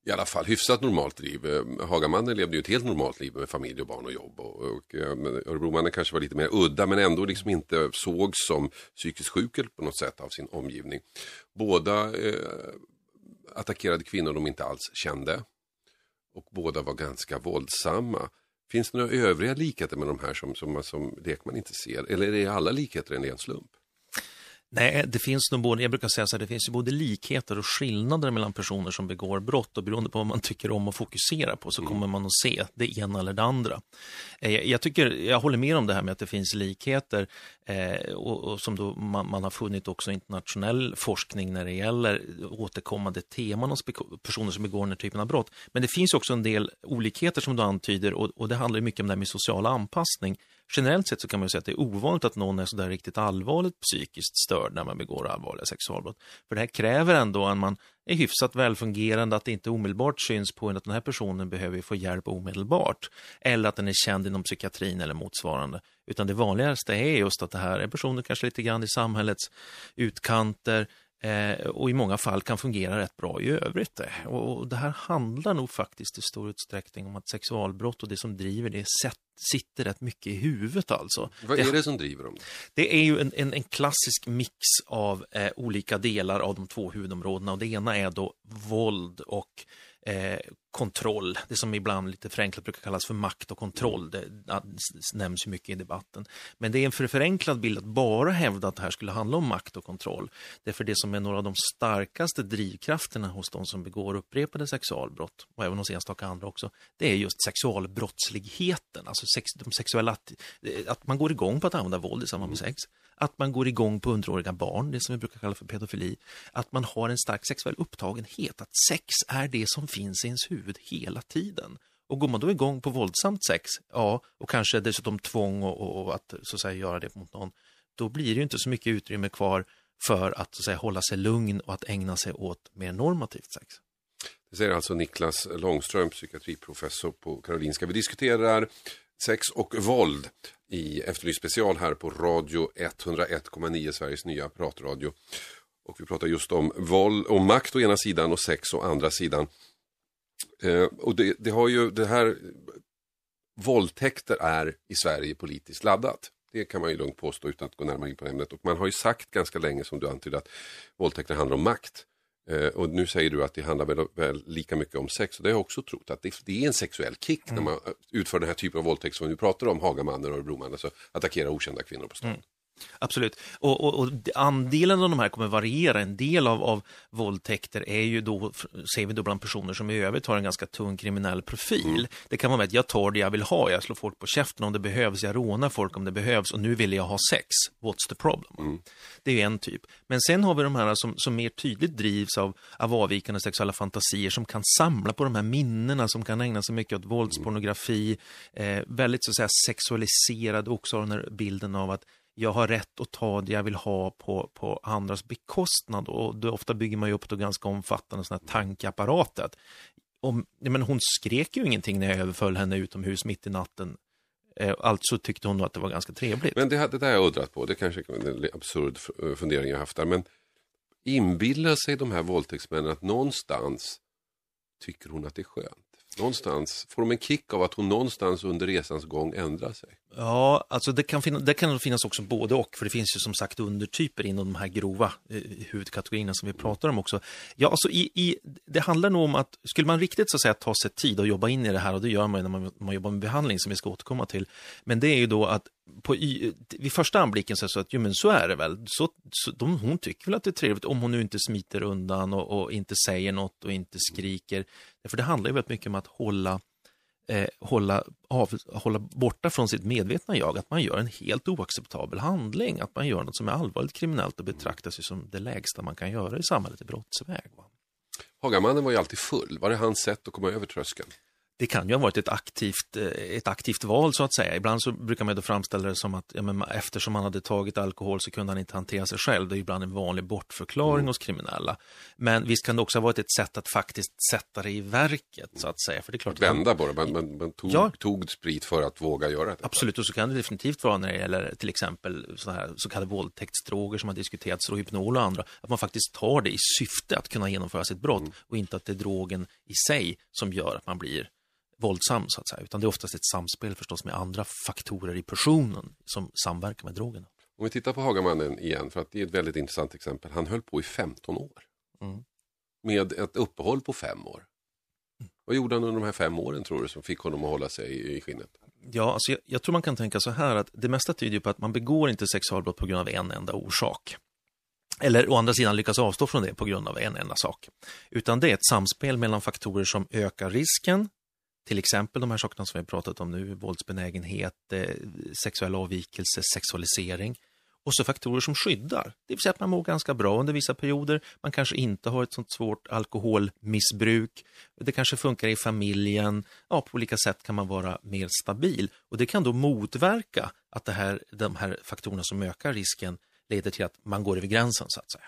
i alla fall hyfsat normalt liv. Eh, Hagamannen levde ju ett helt normalt liv med familj och barn och jobb. Och, och eh, Örebromannen kanske var lite mer udda men ändå liksom inte sågs som psykiskt sjuk på något sätt av sin omgivning. Båda eh, attackerade kvinnor de inte alls kände. Och båda var ganska våldsamma. Finns det några övriga likheter med de här som, som, som lekman inte ser? Eller är alla likheter en ren slump? Nej, det finns nog både, jag brukar säga så här, det finns ju både likheter och skillnader mellan personer som begår brott och beroende på vad man tycker om att fokusera på så mm. kommer man att se det ena eller det andra. Eh, jag, tycker, jag håller med om det här med att det finns likheter eh, och, och, som då man, man, har funnit också internationell forskning när det gäller återkommande teman hos personer som begår den här typen av brott. Men det finns också en del olikheter som du antyder och, och det handlar mycket om det här med social anpassning generellt sett så kan man säga att det är ovanligt att någon är sådär riktigt allvarligt psykiskt störd när man begår allvarliga sexualbrott. För det här kräver ändå att man är hyfsat välfungerande, att det inte omedelbart syns på en att den här personen behöver få hjälp omedelbart. Eller att den är känd inom psykiatrin eller motsvarande. Utan det vanligaste är just att det här är personer kanske lite grann i samhällets utkanter, och i många fall kan fungera rätt bra i övrigt. Eh. Och, det här handlar nog faktiskt i stor utsträckning om att sexualbrott och det som driver det sitter rätt mycket i huvudet alltså. Vad är det som driver dem? Det är ju en, en, en klassisk mix av eh, olika delar av de två huvudområdena och det ena är då våld och eh, kontroll, det som ibland lite förenklat brukar kallas för makt och kontroll, det, nämns ju mycket i debatten. Men det är en för förenklad bild att bara hävda att det här skulle handla om makt och kontroll. Det är för det som är några av de starkaste drivkrafterna hos de som begår upprepade sexualbrott, och även hos enstaka andra också, det är just sexualbrottsligheten, alltså sex, de sexuella, att man går igång på att använda våld i samband med sex. Att man går igång på underåriga barn, det som vi brukar kalla för pedofili, att man har en stark sexuell upptagenhet, att sex är det som finns i ens huvud hela tiden. Och går man då igång på våldsamt sex, ja, och kanske dessutom tvång och, och, och att så att säga göra det mot någon, då blir det ju inte så mycket utrymme kvar för att, så att säga, hålla sig lugn och att ägna sig åt mer normativt sex. Det säger alltså Niklas Långström, psykiatriprofessor på Karolinska. Vi diskuterar sex och våld i Efterlyst special här på Radio 101,9, Sveriges nya pratradio. Och vi pratar just om våld och makt å ena sidan och sex å andra sidan. Eh, och det, det, har ju det här, våldtäkter är i Sverige politiskt laddat. Det kan man ju lugnt påstå utan att gå närmare in på ämnet. Och man har ju sagt ganska länge som du antydde att våldtäkter handlar om makt. Eh, och nu säger du att det handlar väl, väl, lika mycket om sex och det har jag också trott att det, det är en sexuell kick mm. när man utför den här typen av våldtäkt som vi pratar om, Hagamannen och Örebromannen, alltså attackera okända kvinnor på stan. Mm. Absolut. Och, och, och, andelen av de här kommer variera. En del av, av våldtäkter är ju då, ser vi då bland personer som i övrigt har en ganska tung kriminell profil. Mm. Det kan vara med att jag tar det jag vill ha, jag slår folk på käften om det behövs, jag rånar folk om det behövs och nu vill jag ha sex. What's the problem? Mm. Det är en typ. Men sen har vi de här som, som mer tydligt drivs av, av avvikande sexuella fantasier som kan samla på de här minnena, som kan ägna sig mycket åt våldspornografi, eh, väldigt så att säga sexualiserad också den här bilden av att jag har rätt att ta det jag vill ha på, på andras bekostnad och då ofta bygger man ju upp då ganska omfattande sådana här tankeapparater. om, men hon skrek ju ingenting när jag överföll henne utomhus mitt i natten. Alltså tyckte hon nog att det var ganska trevligt. Men det, det där har jag undrat på, det kanske är en absurd eh, fundering jag haft där. Men inbillar sig de här våldtäktsmännen att någonstans tycker hon att det är skönt? Någonstans får de en kick av att hon någonstans under resans gång ändrar sig? Ja, alltså det kan, finna, det kan finnas också både och, för det finns ju som sagt undertyper inom de här grova eh, huvudkategorierna som vi pratar om också. Ja, alltså i, i, det handlar nog om att, skulle man riktigt så att säga ta sig tid och jobba in i det här, och det gör man ju när man, man jobbar med behandling som vi ska återkomma till, men det är ju då att på, vid första anblicken så är det så att, jo men så är det väl, så, så, de, hon tycker väl att det är trevligt om hon nu inte smiter undan och, och inte säger något och inte skriker. För det handlar ju väldigt mycket om att hålla eh, hålla, av, hålla borta från sitt medvetna jag, att man gör en helt oacceptabel handling, att man gör något som är allvarligt kriminellt och betraktar sig som det lägsta man kan göra i samhället i brottsväg. Va? Hagamannen var ju alltid full, var det hans sätt att komma över tröskeln? Det kan ju ha varit ett aktivt, eh, ett aktivt val så att säga. Ibland så brukar man då framställa det som att ja, men eftersom han hade tagit alkohol så kunde han inte hantera sig själv. Det är ibland en vanlig bortförklaring mm. hos kriminella. Men visst kan det också ha varit ett sätt att faktiskt sätta det i verket så att säga. För det är klart Vända på det, men, men, men tog, ja, tog sprit för att våga göra det. Absolut, och så kan det definitivt vara när det gäller till exempel så, här, så kallade våldtäktsdroger som har diskuterats, Rohypnol och andra. Att man faktiskt tar det i syfte att kunna genomföra sitt brott mm. och inte att det är drogen i sig som gör att man blir våldsam så att säga, utan det är oftast ett samspel förstås med andra faktorer i personen som samverkar med drogerna. Om vi tittar på Hagamannen igen, för att det är ett väldigt intressant exempel. Han höll på i 15 år. Mm. Med ett uppehåll på fem år. Mm. Vad gjorde han under de här fem åren tror du som fick honom att hålla sig i skinnet? Ja, alltså jag, jag tror man kan tänka så här att det mesta tyder på att man begår inte sexualbrott på grund av en enda orsak. Eller å andra sidan lyckas avstå från det på grund av en enda sak. Utan det är ett samspel mellan faktorer som ökar risken till exempel de här sakerna som vi har pratat om nu, våldsbenägenhet, eh, sexuell avvikelse, sexualisering. Och så faktorer som skyddar, det vill säga att man mår ganska bra under vissa perioder, man kanske inte har ett sånt svårt alkoholmissbruk, det kanske funkar i familjen, ja, på olika sätt kan man vara mer stabil. Och det kan då motverka att det här, de här faktorerna som ökar risken leder till att man går över gränsen så att säga.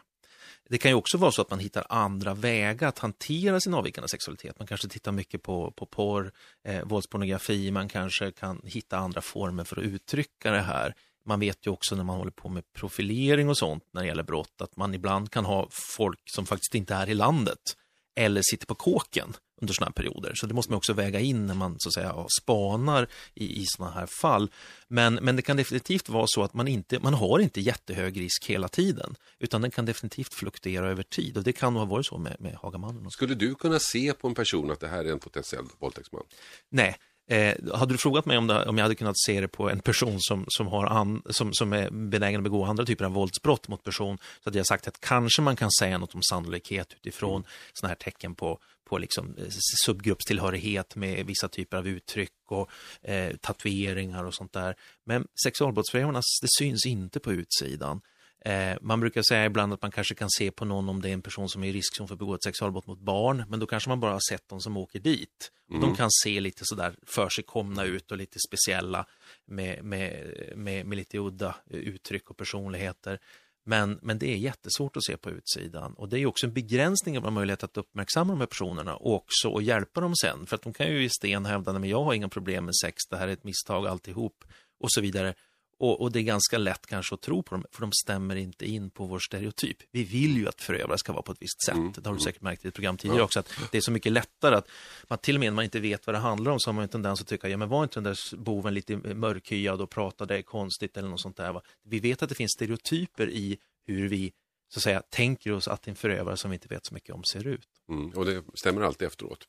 Det kan ju också vara så att man hittar andra vägar att hantera sin avvikande sexualitet. Man kanske tittar mycket på, på porr, eh, våldspornografi, man kanske kan hitta andra former för att uttrycka det här. Man vet ju också när man håller på med profilering och sånt när det gäller brott att man ibland kan ha folk som faktiskt inte är i landet eller sitter på kåken under sådana här perioder. Så det måste man också väga in när man så att säga spanar i, i sådana här fall. Men, men det kan definitivt vara så att man inte man har inte jättehög risk hela tiden, utan den kan definitivt fluktuera över tid och det kan nog ha varit så med, med Hagamannen. Skulle du kunna se på en person att det här är en potentiell våldtäktsman? Nej, Eh, hade du frågat mig om, det, om jag hade kunnat se det på en person som, som, har an, som, som är benägen att begå andra typer av våldsbrott mot person, så hade jag sagt att kanske man kan säga något om sannolikhet utifrån mm. sådana här tecken på, på liksom eh, subgruppstillhörighet med vissa typer av uttryck och eh, tatueringar och sånt där. Men sexualbrottsförövarna, det syns inte på utsidan. Eh, man brukar säga ibland att man kanske kan se på någon om det är en person som är i riskzon för att begå ett sexualbrott mot barn, men då kanske man bara har sett de som åker dit. Mm. De kan se lite sådär för sig komna ut och lite speciella med, med, med, med lite udda uttryck och personligheter. Men, men det är jättesvårt att se på utsidan och det är också en begränsning av möjlighet att uppmärksamma de här personerna och också att hjälpa dem sen. För att de kan ju i sten hävda, men jag har inga problem med sex, det här är ett misstag alltihop och så vidare. Och, och, det är ganska lätt kanske att tro på dem, för de stämmer inte in på vår stereotyp. Vi vill ju att förövare ska vara på ett visst sätt. Mm. Det har du mm. säkert märkt i ett program tidigare också, att det är så mycket lättare att man till och med när man inte vet vad det handlar om så har man en tendens att tycka, ja men var inte den där boven lite mörkhyad och pratade konstigt eller något sånt där. Va? Vi vet att det finns stereotyper i hur vi så att säga tänker oss att en förövare som vi inte vet så mycket om ser ut. Mm, och det stämmer alltid efteråt.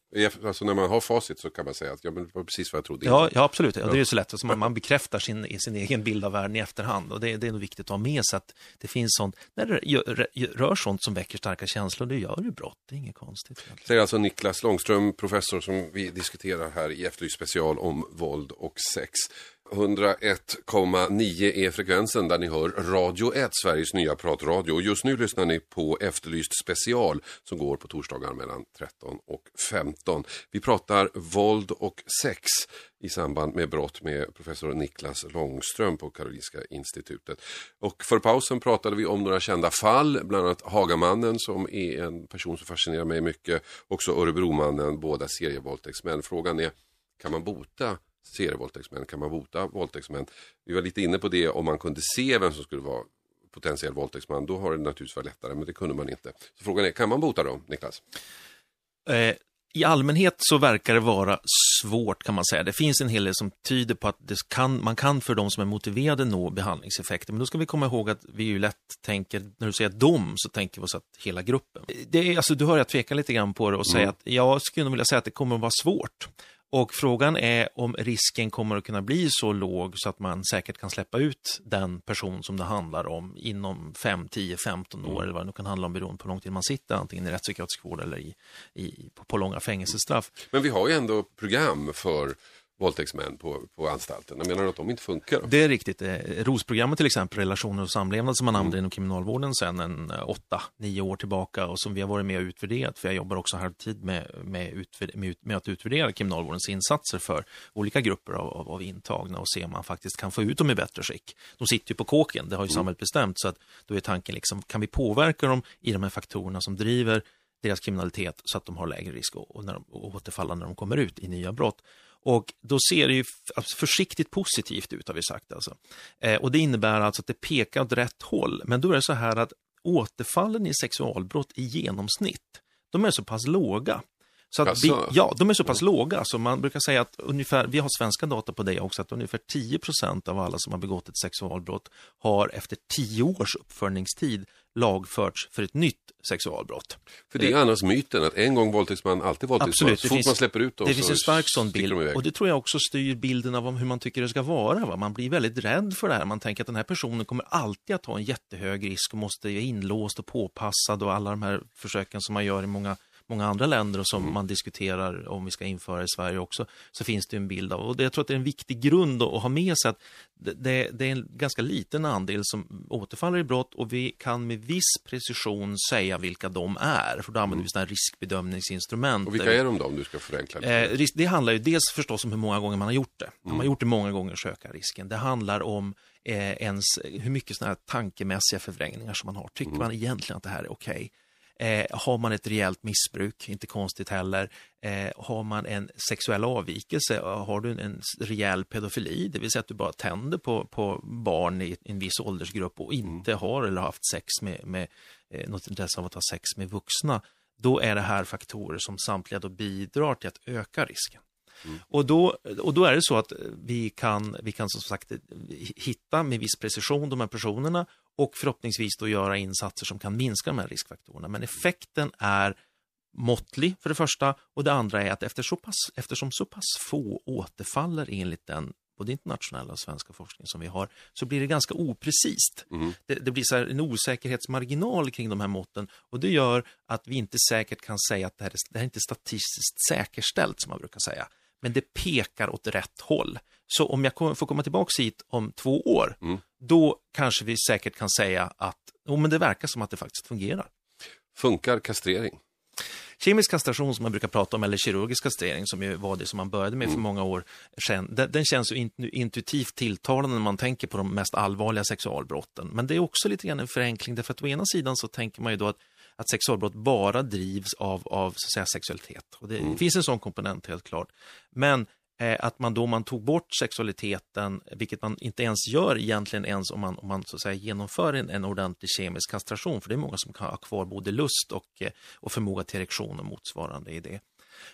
Alltså när man har facit så kan man säga att ja, men det var precis vad jag trodde. Ja, ja absolut. Ja, det är så lätt. Alltså man, man bekräftar sin, sin egen bild av världen i efterhand. Och det, det är nog viktigt att ha med sig att det finns sånt, när det rör, rör sånt som väcker starka känslor, det gör ju brott. Det är inget konstigt. Egentligen. Säger alltså Niklas Långström, professor som vi diskuterar här i Efterlyst special om våld och sex. 101,9 är frekvensen där ni hör Radio 1, Sveriges nya pratradio. Just nu lyssnar ni på Efterlyst special som går på torsdagar mellan 13 och 15. Vi pratar våld och sex i samband med brott med professor Niklas Långström på Karolinska institutet. Och för pausen pratade vi om några kända fall, bland annat Hagamannen som är en person som fascinerar mig mycket. Också Örebromannen, båda serievåldtäktsmän. Frågan är, kan man bota serievåldtäktsmän? Kan man bota våldtäktsmän? Vi var lite inne på det om man kunde se vem som skulle vara potentiell våldtäktsman. Då har det naturligtvis varit lättare, men det kunde man inte. Så frågan är, kan man bota dem, Niklas? Eh, I allmänhet så verkar det vara svårt kan man säga. Det finns en hel del som tyder på att kan, man kan för de som är motiverade nå behandlingseffekter. Men då ska vi komma ihåg att vi ju lätt tänker, när du säger dom, så tänker vi oss att hela gruppen. Det är, alltså, du hör jag tveka lite grann på det och säga mm. att jag skulle nog vilja säga att det kommer att vara svårt. Och frågan är om risken kommer att kunna bli så låg så att man säkert kan släppa ut den person som det handlar om inom 5, 10, 15 år mm. eller vad det nu kan handla om beroende på hur lång tid man sitter antingen i rättspsykiatrisk vård eller i, i, på, på långa fängelsestraff. Men vi har ju ändå program för våldtäktsmän på, på anstalten. Jag menar att de inte funkar? Det är riktigt. Eh, ROS-programmet till exempel, relationer och samlevnad som man använder mm. inom kriminalvården sedan en eh, åtta, nio år tillbaka och som vi har varit med och utvärderat, för jag jobbar också halvtid med, med, utvärder, med, med att utvärdera kriminalvårdens insatser för olika grupper av, av, av, intagna och se om man faktiskt kan få ut dem i bättre skick. De sitter ju på kåken, det har ju mm. samhället bestämt, så att då är tanken liksom, kan vi påverka dem i de här faktorerna som driver deras kriminalitet så att de har lägre risk att återfalla när de kommer ut i nya brott. Och då ser det ju alltså försiktigt positivt ut har vi sagt alltså. Eh, och det innebär alltså att det pekar åt rätt håll. Men då är det så här att återfallen i sexualbrott i genomsnitt, de är så pass låga. Så att vi, ja, de är så pass låga, så man brukar säga att ungefär, vi har svenska data på det också, att ungefär 10% av alla som har begått ett sexualbrott har efter 10 års uppföljningstid lagförts för ett nytt sexualbrott. För det är annars myten att en gång våldtäktsman, alltid våldtäktsman. Absolut, så fort finns, man släpper ut dem Det finns en stark sån bild och det tror jag också styr bilden av hur man tycker det ska vara. Va? Man blir väldigt rädd för det här. Man tänker att den här personen kommer alltid att ha en jättehög risk och måste vara inlåst och påpassad och alla de här försöken som man gör i många många andra länder och som mm. man diskuterar om vi ska införa i Sverige också, så finns det en bild av. Och det, jag tror att det är en viktig grund att ha med sig att det, det, är en ganska liten andel som återfaller i brott och vi kan med viss precision säga vilka de är, för då använder mm. vi sådana riskbedömningsinstrument. Och vilka är de då, om du ska förenkla det? Eh, det handlar ju dels förstås om hur många gånger man har gjort det. Mm. Man har gjort det många gånger så ökar risken. Det handlar om eh, ens hur mycket sådana här tankemässiga förvrängningar som man har. Tycker mm. man egentligen att det här är okej? Okay? Eh, har man ett rejält missbruk, inte konstigt heller. Eh, har man en sexuell avvikelse, har du en rejäl pedofili, det vill säga att du bara tänder på, på barn i en viss åldersgrupp och inte mm. har eller haft sex med, med eh, något intresse av att ha sex med vuxna, då är det här faktorer som samtliga då bidrar till att öka risken. Mm. Och, då, och då är det så att vi kan, vi kan som sagt hitta med viss precision de här personerna och förhoppningsvis då göra insatser som kan minska de här riskfaktorerna. Men effekten är måttlig för det första och det andra är att efter så pass, eftersom så pass få återfaller enligt den både internationella och svenska forskning som vi har, så blir det ganska oprecist. Mm. Det, det, blir så en osäkerhetsmarginal kring de här måtten och det gör att vi inte säkert kan säga att det här, är, det här är inte statistiskt säkerställt som man brukar säga. Men det pekar åt rätt håll. Så om jag får komma tillbaka hit om två år, mm. då kanske vi säkert kan säga att oh, men det verkar som att det faktiskt fungerar. Funkar kastrering? Kemisk kastration som man brukar prata om, eller kirurgisk kastrering som ju var det som man började med för mm. många år sedan, den, den känns ju intuitivt tilltalande när man tänker på de mest allvarliga sexualbrotten. Men det är också lite grann en förenkling, därför att å ena sidan så tänker man ju då att att sexualbrott bara drivs av, av så att säga, sexualitet. Och det mm. finns en sån komponent helt klart. Men eh, att man då man tog bort sexualiteten, vilket man inte ens gör egentligen ens om man, om man så att säga, genomför en, en ordentlig kemisk kastration, för det är många som kan ha kvar både lust och, eh, och förmåga till erektion och motsvarande i det.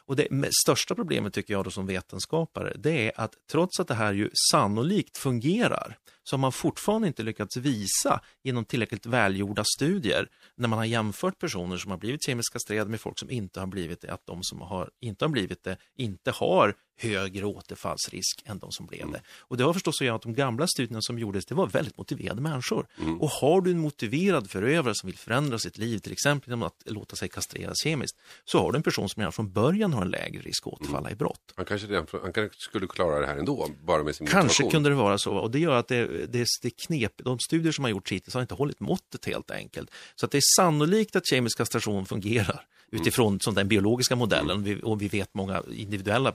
Och det största problemet tycker jag då som vetenskapare, det är att trots att det här ju sannolikt fungerar, så har man fortfarande inte lyckats visa genom tillräckligt välgjorda studier när man har jämfört personer som har blivit kemiskt kastrerade med folk som inte har blivit det, att de som har, inte har blivit det inte har högre återfallsrisk än de som blev mm. det. Och det har förstås att göra att de gamla studierna som gjordes, det var väldigt motiverade människor. Mm. Och har du en motiverad förövare som vill förändra sitt liv, till exempel genom att låta sig kastreras kemiskt, så har du en person som redan från början har en lägre risk att återfalla mm. i brott. Han kanske, redan, han kanske skulle klara det här ändå, bara med sin Kanske motivation. kunde det vara så, och det gör att det, det, det knep, de studier som har gjorts hittills har inte hållit måttet helt enkelt. Så att det är sannolikt att kemisk kastration fungerar utifrån mm. den biologiska modellen. Vi, och vi vet många individuella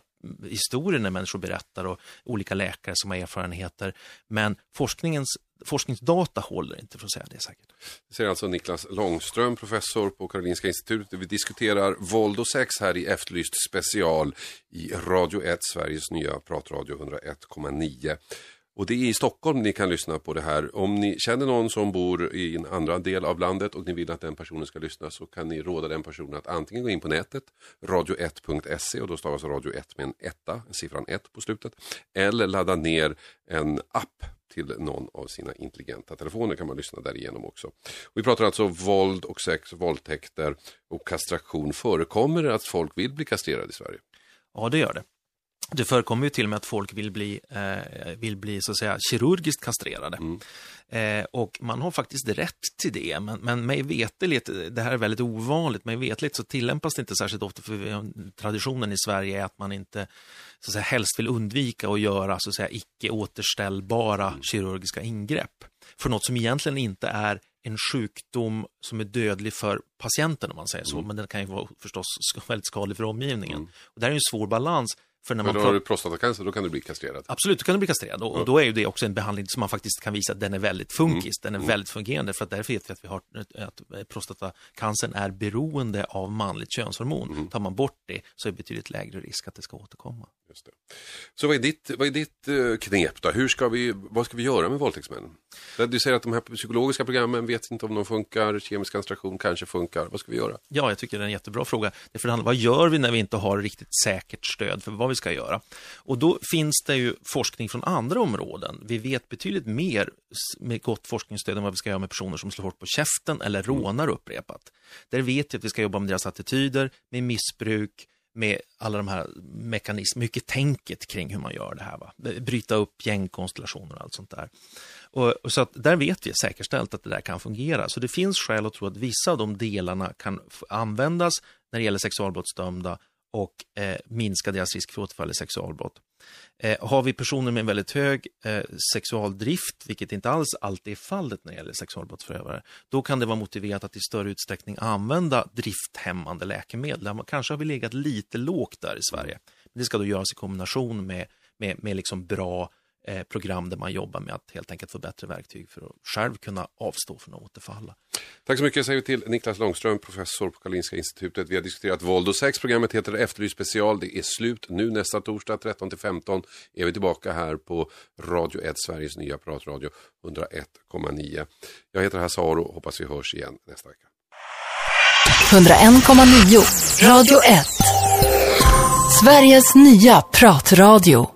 historier när människor berättar och olika läkare som har erfarenheter. Men forskningens forskningsdata håller inte för att säga det säkert. Det säger alltså Niklas Långström, professor på Karolinska institutet. Vi diskuterar våld och sex här i Efterlyst special i Radio 1, Sveriges nya pratradio 101,9. Och det är i Stockholm ni kan lyssna på det här. Om ni känner någon som bor i en andra del av landet och ni vill att den personen ska lyssna så kan ni råda den personen att antingen gå in på nätet, radio1.se och då stavas radio 1 med en etta, siffran 1 på slutet. Eller ladda ner en app till någon av sina intelligenta telefoner kan man lyssna därigenom också. Och vi pratar alltså våld och sex, våldtäkter och kastration. Förekommer det att folk vill bli kastrerade i Sverige? Ja, det gör det. Det förekommer ju till och med att folk vill bli, eh, vill bli så att säga kirurgiskt kastrerade. Mm. Eh, och man har faktiskt rätt till det, men, men mig veteligt, det här är väldigt ovanligt, mig veteligt så tillämpas det inte särskilt ofta, för traditionen i Sverige är att man inte så att säga, helst vill undvika att göra så att säga icke återställbara mm. kirurgiska ingrepp. För något som egentligen inte är en sjukdom som är dödlig för patienten om man säger så, mm. men den kan ju vara förstås väldigt skadlig för omgivningen. Mm. Och det här är en svår balans för när man Men har du prostatacancer, då kan du bli kastrerad? Absolut, då kan du bli kastrerad. Och, ja. då är ju det också en behandling som man faktiskt kan visa att den är väldigt funkis, mm. den är mm. väldigt fungerande. För att därför vet vi att, vi har, att prostatacancern är beroende av manligt könshormon. Mm. Tar man bort det så är det betydligt lägre risk att det ska återkomma. Just det. Så vad är ditt, vad är ditt uh, knep då? Hur ska vi, vad ska vi göra med våldtäktsmännen? Du säger att de här psykologiska programmen vet inte om de funkar, kemisk kastration kanske funkar. Vad ska vi göra? Ja, jag tycker det är en jättebra fråga. Det handlar vad gör vi när vi inte har riktigt säkert stöd för vad vi ska göra? Och då finns det ju forskning från andra områden. Vi vet betydligt mer med gott forskningsstöd än vad vi ska göra med personer som slår hårt på käften eller rånar upprepat. Där vet vi att vi ska jobba med deras attityder, med missbruk, med alla de här mekanismerna, mycket tänket kring hur man gör det här. Va? Bryta upp gängkonstellationer och allt sånt där. Och, och så att där vet vi säkerställt att det där kan fungera. Så det finns skäl att tro att vissa av de delarna kan användas när det gäller sexualbrottsdömda och eh, minska deras risk för återfall i sexualbrott. Eh, har vi personer med en väldigt hög eh, sexualdrift, vilket inte alls alltid är fallet när det gäller sexualbrottsförövare, då kan det vara motiverat att i större utsträckning använda drifthämmande läkemedel. Kanske har vi legat lite lågt där i Sverige. Men det ska då göras i kombination med, med, med liksom bra Eh, program där man jobbar med att helt enkelt få bättre verktyg för att själv kunna avstå från att återfalla. Tack så mycket säger vi till Niklas Långström, professor på Karolinska institutet. Vi har diskuterat våld och sex. Programmet heter Efterlyst special. Det är slut nu nästa torsdag 13-15 är vi tillbaka här på Radio 1, Sveriges nya pratradio 101,9. Jag heter Hasse Aro, hoppas vi hörs igen nästa vecka. 101,9 Radio 1 Sveriges nya pratradio